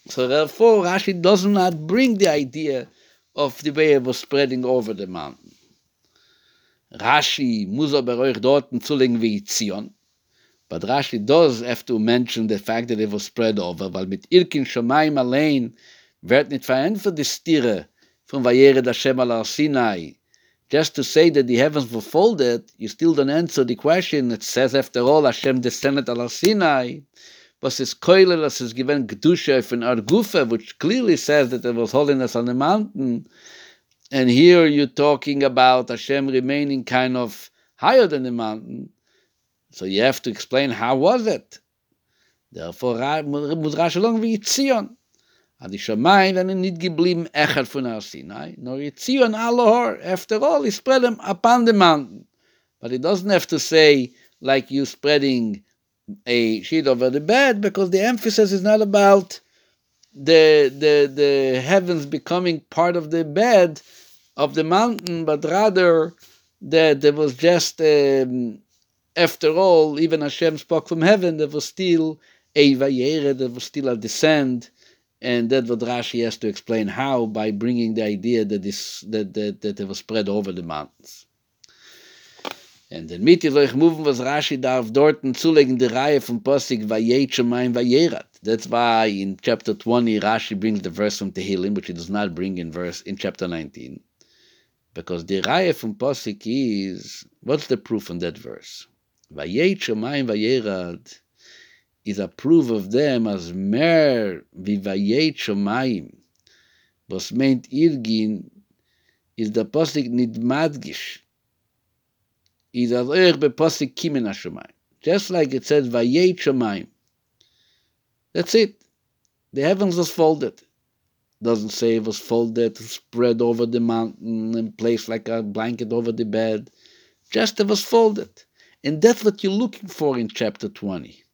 So therefore, Rashi does not bring the idea of the it was spreading over the mountain. Rashi muss aber euch dort zulegen wie Zion, but Rashi does have to mention the fact that it was spread over, weil mit Irkin Shomayim allein wird nicht verändert die Stiere von Vayered Hashem al Sinai, just to say that the heavens were folded, you still don't answer the question. It says, after all, Hashem descended al Sinai. Was is koilel, as is given Kedusha from Argufa, which clearly says that there was holiness on the mountain. And here you're talking about Hashem remaining kind of higher than the mountain. So you have to explain how was it. Therefore, Mudrash along with. Ad die Shamayim werden nicht geblieben Echad von Har Sinai, nor Yitzion Alohor, after all, he spread them upon the mountain. But he doesn't have to say, like you spreading a sheet over the bed, because the emphasis is not about the, the, the heavens becoming part of the bed of the mountain, but rather that there was just, um, after all, even Hashem spoke from heaven, there was still a vayere, there was still a descent, and that what Rashi has to explain how by bringing the idea that this that that, that it was spread over the mountains. And then mit ihr moven was Rashi darf dorten zulegen die Reihe von Posig vayet shemaim vayerat. That's why in chapter 20 Rashi brings the verse from Tehillim, which he does not bring in verse in chapter 19. Because the Reihe from Posig is, what's the proof on that verse? Vayet shemaim vayerat is a proof of them as mer vivayet shomayim was meint irgin is the Posik nidmadgish. Is as euch be Posik kimen ha Just like it says, Vayet Shemayim. That's it. The heavens was folded. Doesn't say it was folded, spread over the mountain, and placed like a blanket over the bed. Just it was folded. And that's what you're looking for in chapter 20.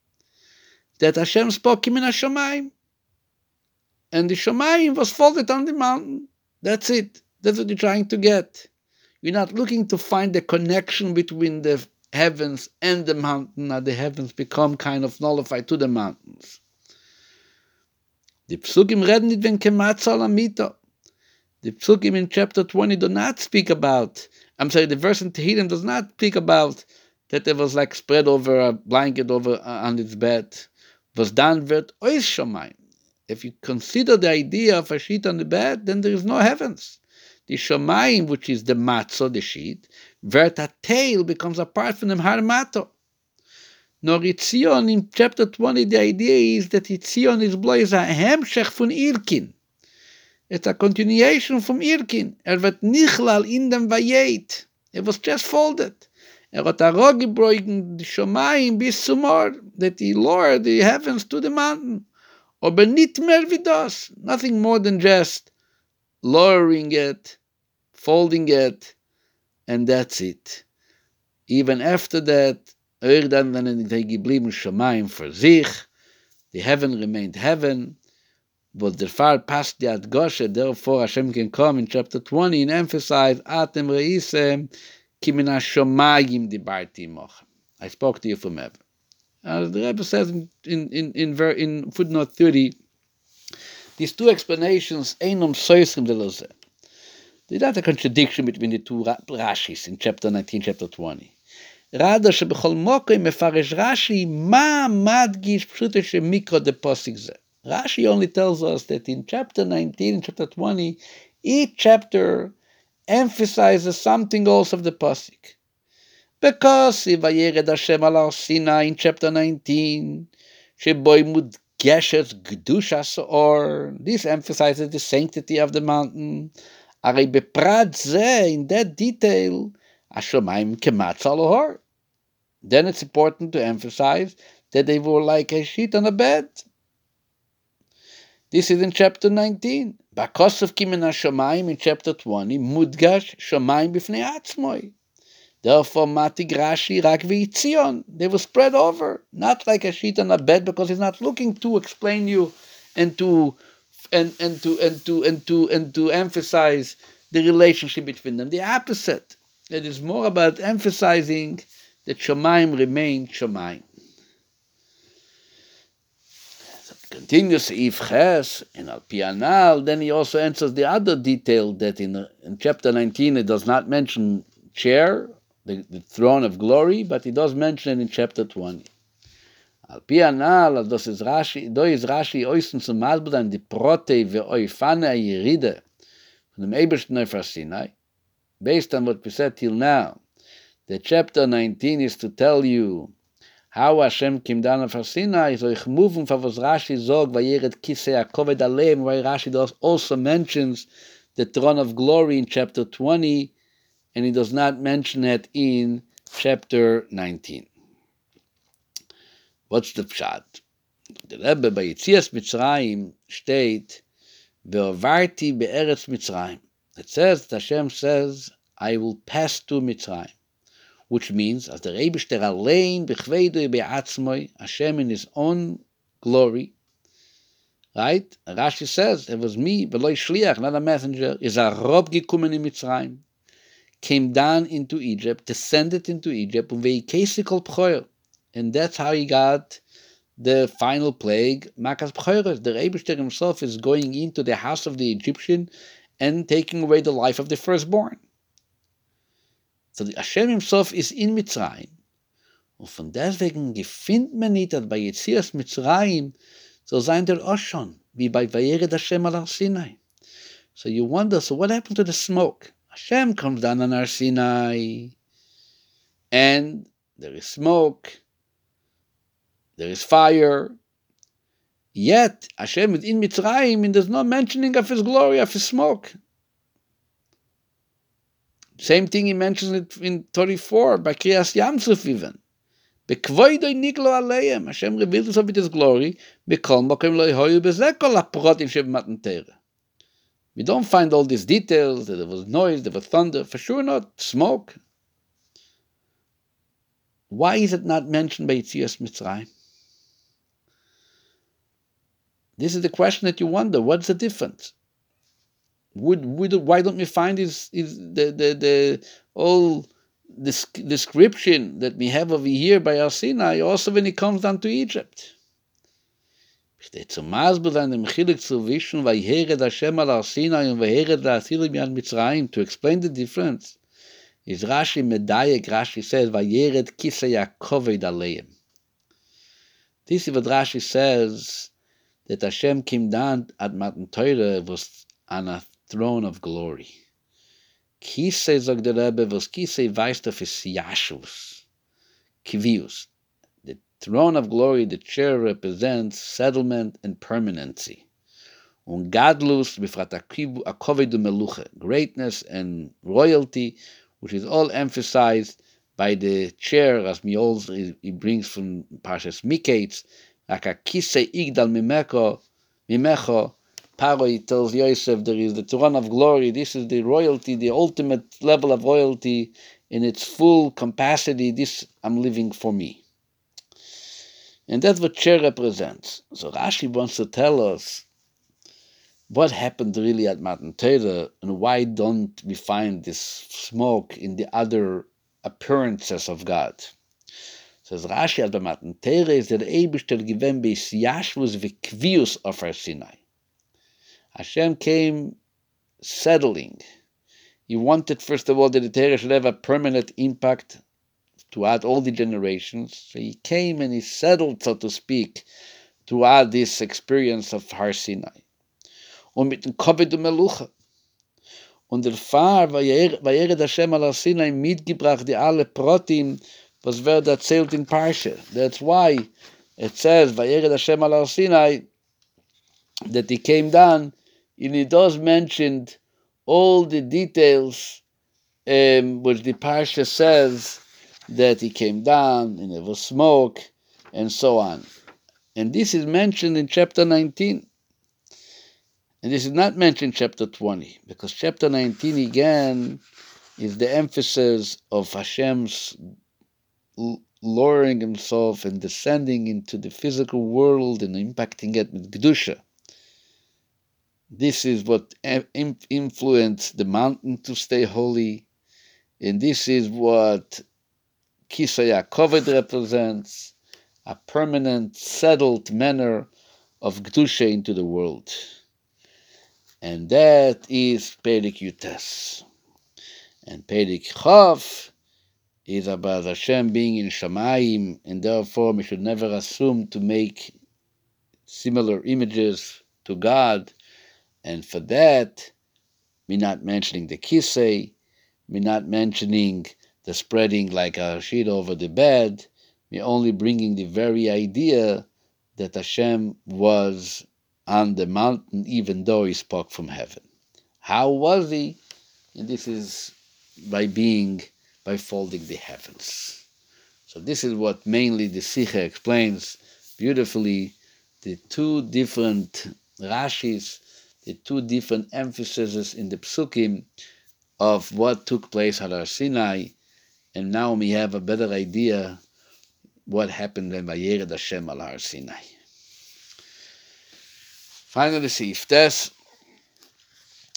That Hashem spoke him in Hashemayim. And the Shemayim was folded on the mountain. That's it. That's what you're trying to get. You're not looking to find the connection between the heavens and the mountain, Now the heavens become kind of nullified to the mountains. The Psukim reden nicht Kematzal Amito. The Psukim in chapter 20 do not speak about, I'm sorry, the verse in Tehillim does not speak about that it was like spread over a blanket over uh, on its bed. Was dann wird ois shomayim. If you consider the idea of a sheet on the bed, then there is no heavens. The shomayim, which is the matzo, the sheet, wird a tail becomes a part from the harmato. Nor Itzion in chapter 20, the idea is that Itzion is bloß a hemshech von Irkin. It's a continuation from Irkin. Er wird nichlal in dem Vayet. It was just folded. Er hat arrogebeugen die Shomayim bis zum that he lowered the heavens to the mountain. Aber nicht mehr wie das. Nothing more than just lowering it, folding it, and that's it. Even after that, Irgendwann, wenn er geblieben Shemaim für sich, the heaven remained heaven, but the far past the Adgoshe, therefore Hashem can come in chapter 20 and emphasize, Atem reisem, ki min ha-shomayim dibarti mochem. I spoke to you from heaven. As the Rebbe says in, in, in, in, in footnote 30, these two explanations, einum soisim de loze. There's not a contradiction between the two Rashis in chapter 19, chapter 20. רדה שבכל מוקוי מפרש רש"י מה מדגיש פשוטו שמיקרו דה פוסיק זה. Rashi only tells us that in chapter 19 and chapter 20, each chapter emphasizes something else of the Pasik. Because Vayered Hashem al Sinai in chapter 19, Sheboy Mudgeshes Gdushas or this emphasizes the sanctity of the mountain. Beprat ze in that detail, kematz alohor. Then it's important to emphasize that they were like a sheet on a bed. This is in chapter 19. Bakos of Kimin HaShamayim in chapter 20, Mudgash Shamayim b'fnei atzmoi. Therefore, Mati Grashi Rak Tzion. They were spread over, not like a sheet on a bed, because he's not looking to explain you and to and, and to and to and to and to emphasize the relationship between them. The opposite. It is more about emphasizing that Shemaim remain Shemaim. So continues Seif Ches in Al Pianal, then he also answers the other detail that in, in chapter 19 it does not mention chair, the, the throne of glory, but he does mention it in chapter 20. Al Pianal, das ist Rashi, do ist Rashi oisen zum Malbud an die Prote ve oifane a Yeride von dem Ebersten Sinai, based on what we said till now, the chapter 19 is to tell you how Hashem came down from Sinai, so ich move from was Rashi zog, vayeret kisei akoved alem, where Rashi does also mentions the throne of glory in chapter 20, and he does not mention it in chapter 19. What's the pshat? The Rebbe by Yitzias Mitzrayim state, Ve'ovarti be'eretz Mitzrayim. It says, Hashem says, I will pass to Mitzrayim which means as the Rebishter allein bechveidoi be'atzmoi, Hashem in His own glory, right? Rashi says, it was me, veloi shliach, not a messenger, is a rob gekumen in Mitzrayim, came down into Egypt, descended into Egypt, veikesikol pchoyer, and that's how he got the final plague, Makas Pchoyer. The Rebishter himself is going into the house of the Egyptian and taking away the life of the firstborn. So Hashem himself is in Mitzrayim. Und von deswegen gefindt man nicht, dass bei Yetzias Mitzrayim so sein der auch wie bei Hashem al Sinai. So you wonder, so what happened to the smoke? Hashem comes down on Har Sinai, and there is smoke, there is fire, yet Hashem is in Mitzrayim, and there's no mentioning of his glory, of his smoke. Same thing he mentions it in 34, by Kriyas Yamsuf even. Bekvoidoi niglo aleim, Hashem revealed himself with his glory, bekol mokem lo yehoyu bezekol aprotim shebmatan teira. We don't find all these details, that there was noise, there was thunder, for sure not, smoke. Why is it not mentioned by Yitzias Mitzrayim? This is the question that you wonder, what's the difference? Would, would why don't we find is is the the the all this description that we have over here by Har Sinai also when it comes down to Egypt? weil al to explain the difference, is Rashi Medayek, Rashi says, Vayered Kisa Yaakoved Aleim. This is what Rashi says, that Hashem came down at Matan Torah was on a throne of glory. Kisei, sagt der Rebbe, was Kisei Yashus, Kivius. The throne of glory, the chair represents settlement and permanency. Und Gadlus, befrat akovidu meluche, greatness and royalty, which is all emphasized by the chair, as Miols he brings from Parshas Miketz, like a kisei igdal mimecho, mimecho, Paroi tells Yosef there is the throne of glory. This is the royalty, the ultimate level of royalty in its full capacity. This I'm living for me. And that's what chair represents. So Rashi wants to tell us what happened really at Matan Torah and why don't we find this smoke in the other appearances of God. Says Rashi at Matan Torah is that Eibishter given bei Yashvus v'kvius of Sinai. Hashem came settling. He wanted, first of all, that the Torah should have a permanent impact throughout all the generations. So he came and he settled, so to speak, throughout this experience of Har Sinai. Und mit dem Kovid und Melucha. Und der Hashem al Sinai, mitgebracht die alle was wird erzählt in Parsha. That's why it says, Vayered Hashem al Sinai, that he came down and he does mention all the details um, which the parsha says that he came down and there was smoke and so on. And this is mentioned in chapter 19. And this is not mentioned in chapter 20, because chapter 19 again is the emphasis of Hashem's lowering himself and descending into the physical world and impacting it with Kedusha. This is what influenced the mountain to stay holy. And this is what Kisaya Kovid represents a permanent, settled manner of Gdusha into the world. And that is Perik Yutes. And Perik Chav is about Hashem being in Shamayim, and therefore we should never assume to make similar images to God and for that, me not mentioning the kisei, me not mentioning the spreading like a sheet over the bed, me only bringing the very idea that Hashem was on the mountain even though he spoke from heaven. How was he? And this is by being, by folding the heavens. So this is what mainly the Sikha explains beautifully the two different Rashis the two different emphases in the psukim of what took place at Har Sinai, and now we have a better idea what happened when Vayered Hashem al Har Sinai. Finally, Seif Tes,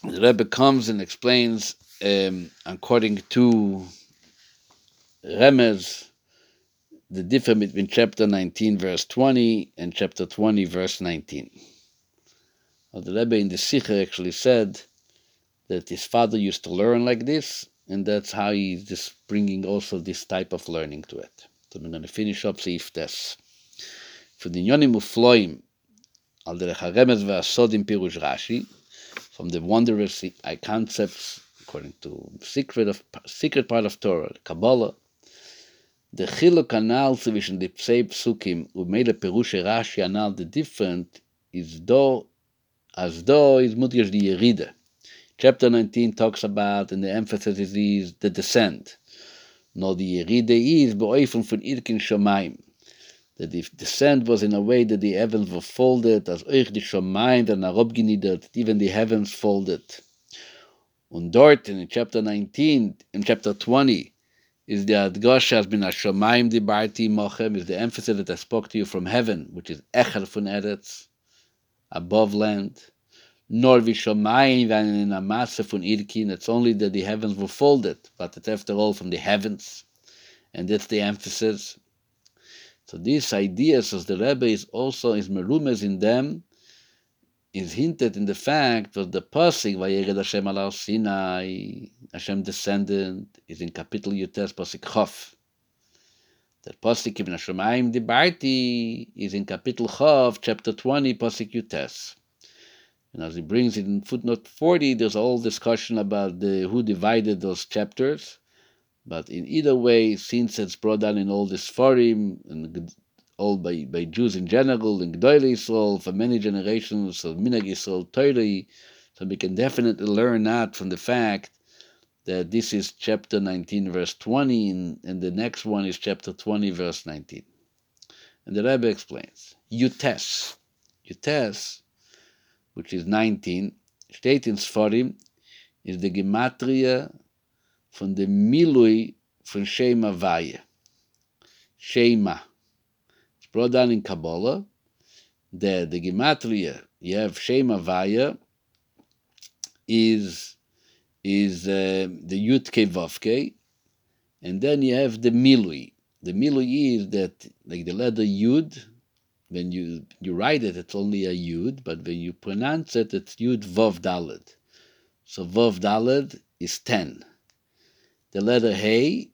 the Rebbe comes and explains, um, according to Remez, the difference between chapter 19, verse 20, and chapter 20, verse 19. The Rebbe in the Sikha actually said that his father used to learn like this, and that's how he's just bringing also this type of learning to it. So I'm going to finish up Seif HaRemez ve'asodim Pirush Rashi, from the wondrous concepts according to secret of secret part of Torah, Kabbalah, the chiluk anal zwischen the psukim umele perush Rashi anal the different is though as though is mut die Yeride. Chapter 19 talks about, and the emphasis is the descent. No, the Yeride is beoifen von Irkin Shomayim. That the descent was in a way that the heavens were folded, as euch die Shomayim werden herabgeniedert, even the heavens folded. Und dort in chapter 19, in chapter 20, is the been a Shomayim Dibarti Mochem, is the emphasis that I spoke to you from heaven, which is Echer von Eretz, above land. Nor Vishomayim in a Irkin, it's only that the heavens were folded, but it's after all from the heavens. And that's the emphasis. So these ideas, as the Rebbe is also, is merumes in them, is hinted in the fact that the passing Vayered Hashem Sinai, Hashem descended, is in capital Yutes pasuk Chof. The pasuk in Hashemayim Dibarti is in capital Chof, chapter 20, pasuk Yutes. And as he brings it in footnote 40, there's all discussion about the, who divided those chapters. But in either way, since it's brought down in all this forum and all by, by Jews in general, in Gdoyle Yisrael, for many generations of Minag Yisrael, Torah, so we can definitely learn that from the fact that this is chapter 19, verse 20, and, the next one is chapter 20, verse 19. And the Rebbe explains, Yutes, Yutes, which is 19, steht in Sforim, is the Gematria von the Milui von Shema Vaya. Shema it's brought down in Kabbalah, the, the Gematria, you have Shema Vaya, is, is uh, the Yutke Vavke, and then you have the Milui. The Milui is that, like the letter Yud, when you, you write it, it's only a Yud, but when you pronounce it, it's Yud Vav Dalad. So Vav Dalad is 10. The letter Hey,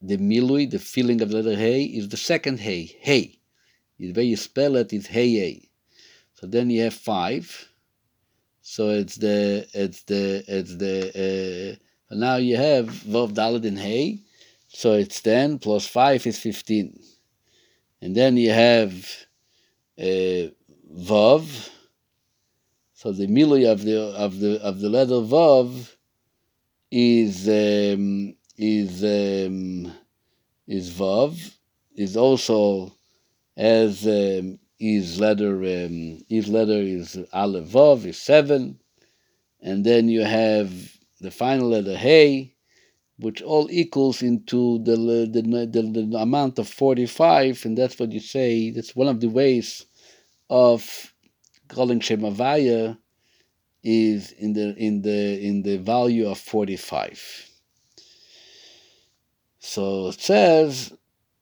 the Milui, the feeling of the letter Hey, is the second Hey, Hey. The way you spell it is hey So then you have five. So it's the it's the it's the uh, now you have vav dalad in hey. So it's ten plus five is fifteen, and then you have uh, vav. So the milui of the of the of the letter vav is um, is um, is vav is also as um, his letter um, his letter is Aleph Vav is seven, and then you have the final letter Hey, which all equals into the the, the, the amount of forty five, and that's what you say. That's one of the ways of calling Shemavaya is in the in the in the value of forty five. So it says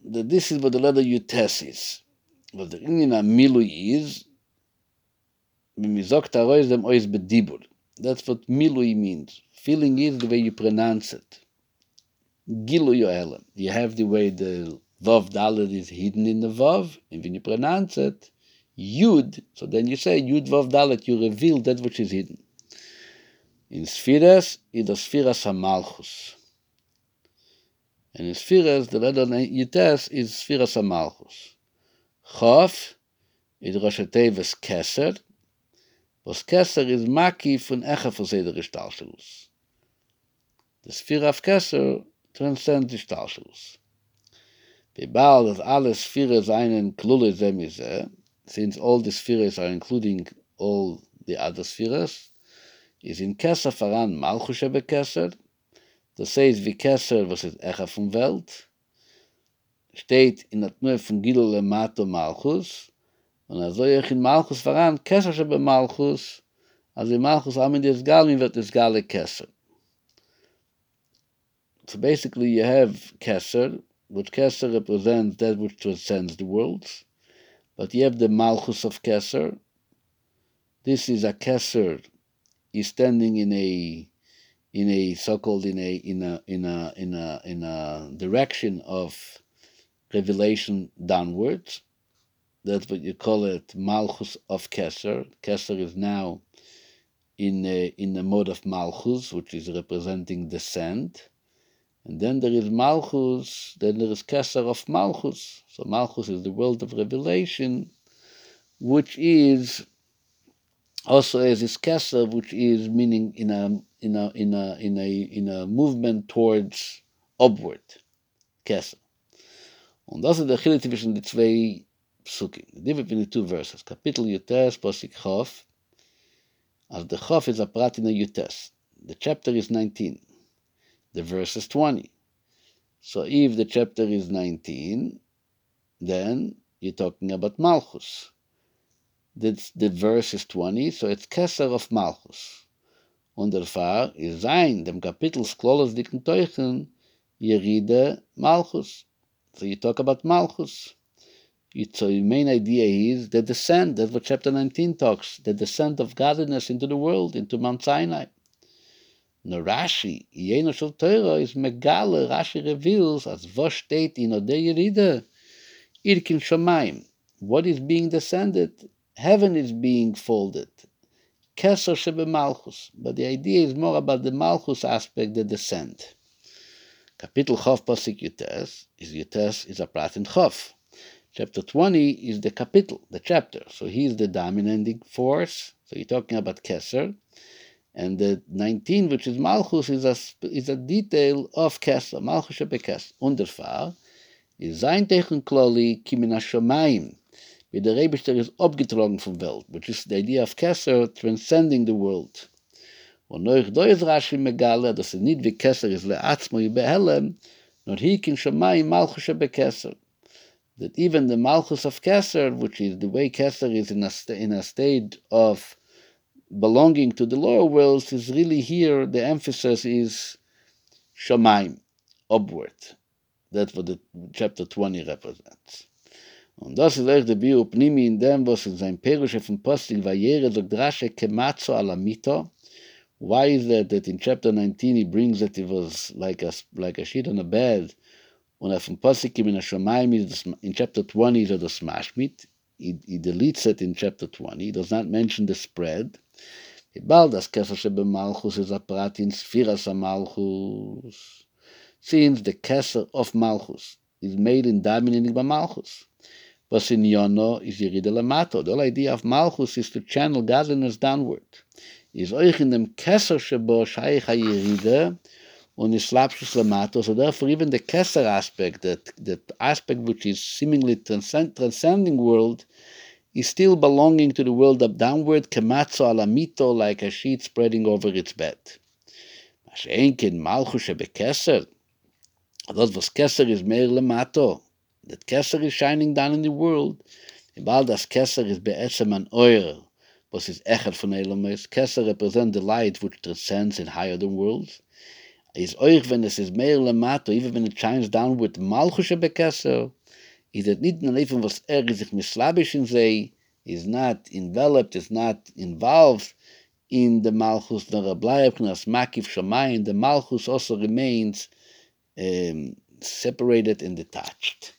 that this is what the letter Yutes is. Milui is. That's what Milui means. Feeling is the way you pronounce it. Gilu Yoelam. You have the way the Vav Dalet is hidden in the Vav, and when you pronounce it, Yud, so then you say Yud Vav Dalet, you reveal that which is hidden. In Sphiras, it is the Sphiras HaMalchus. And in Sphiras, the letter Yites is Sphiras HaMalchus. Chof is Rosh Tevis Keser, was Keser is Maki von Echa von Seder Gestalschus. The Sphere of Keser transcends Gestalschus. Wie bald dass alle Sphere seinen Klule Semise, since all the spheres are including all the other spheres, is in Keser voran Malchus Shebe Keser, Das heißt, wie Kesser, was ist Echa vom Welt, steht in der Tnue von Gilul le Mato Malchus, und er soll ich in Malchus voran, Kesser schon bei Malchus, also in Malchus am in des Galmi wird des Gale Kesser. So basically you have Kesser, which Kesser represents that which transcends the worlds, but you have the Malchus of Kesser. This is a Kesser, he's standing in a in a so-called in a in a in a in a in a direction of revelation downwards. That's what you call it, Malchus of Kesser. Kesser is now in a, in the mode of Malchus, which is representing descent. And then there is Malchus, then there is Kesser of Malchus. So Malchus is the world of revelation, which is also as is Kesser, which is meaning in a in a in a in a in a movement towards upward. Kesser. Und das ist der Chilik zwischen die zwei Psukim. The difference the two verses. Kapitel Yutes, Posik Chof. As the Chof is a prat in the Yutes. The chapter is 19. The verse is 20. So if the chapter is 19, then you're talking about Malchus. The, the verse is 20, so it's Kesser of Malchus. Und der Fahr ist sein, dem Kapitel Sklolos dicken Teuchen, Yeride Malchus. So you talk about Malchus. So the main idea is the descent, that's what chapter 19 talks, the descent of godliness into the world, into Mount Sinai. No Rashi, Yeno Shel Torah is Megale, Rashi reveals, as was steht in Ode Yeride, Irkin Shamayim. What is being descended? Heaven is being folded. Keser Shebe Malchus. But the idea is more about the Malchus aspect, the descent. Kapitel Chof Pasik Yutes is Yutes is a prat in Chof. Chapter 20 is the capital, the chapter. So he is the dominating force. So you're talking about Keser. And the 19, which is Malchus, is a, is a detail of Kesser, Malchus Shebekes. Underfar is sein Techen Kloli Kimin HaShamayim, wie der Rebischter ist abgetragen vom Welt, which is the idea of Kesser transcending the world. Und Megale, dass er nicht wie Kesser ist kin Shamayim Malchus Shebekesser. That even the Malchus of Kesser, which is the way Kesser is in a, in a state of belonging to the lower worlds is really here the emphasis is Shamaim, upward. That's what the chapter 20 represents. Und das ist echt der Bio Pnimi in dem, was in sein Perusche von Posting Vayere sagt Rashi Kematzo Alamito. Why is that that in chapter 19 he brings that it was like a, like a sheet on a bed und er von Posikim in Hashemayim in chapter 20 is the Smashmit. He, he deletes it in chapter 20. He does not mention the spread. Bald das Kesser Shebemalchus is a prat in Sphiras Malchus. Since the Kesser of Malchus is made in dominating by Malchus. Was in Yono is Yerida Lamato. The whole idea of Malchus is to channel godliness downward. Is euch in dem Kesser Shebo Shaykh HaYerida und is Slapshus Lamato. So therefore even the Kesser aspect, that, that aspect which is seemingly transcend, transcending world, is still belonging to the world of downward, kematzo alamito, like a sheet spreading over its bed. Mashenkin malchus bekeser. Das was Kesser is mehr lemato. That Kesser is shining down in the world. Ibal das Kesser is be'etzem an oyer. Was his echet von Elamis. Kesser represent the light which transcends in higher than worlds. Is euch, is mehr lemato, even when it shines downward, malchus bekesser, is it nicht nur even was er sich mislabisch in is not enveloped, is not involved in the Malchus, nor a bleib as makif shamayim, the Malchus also remains um, separated and detached.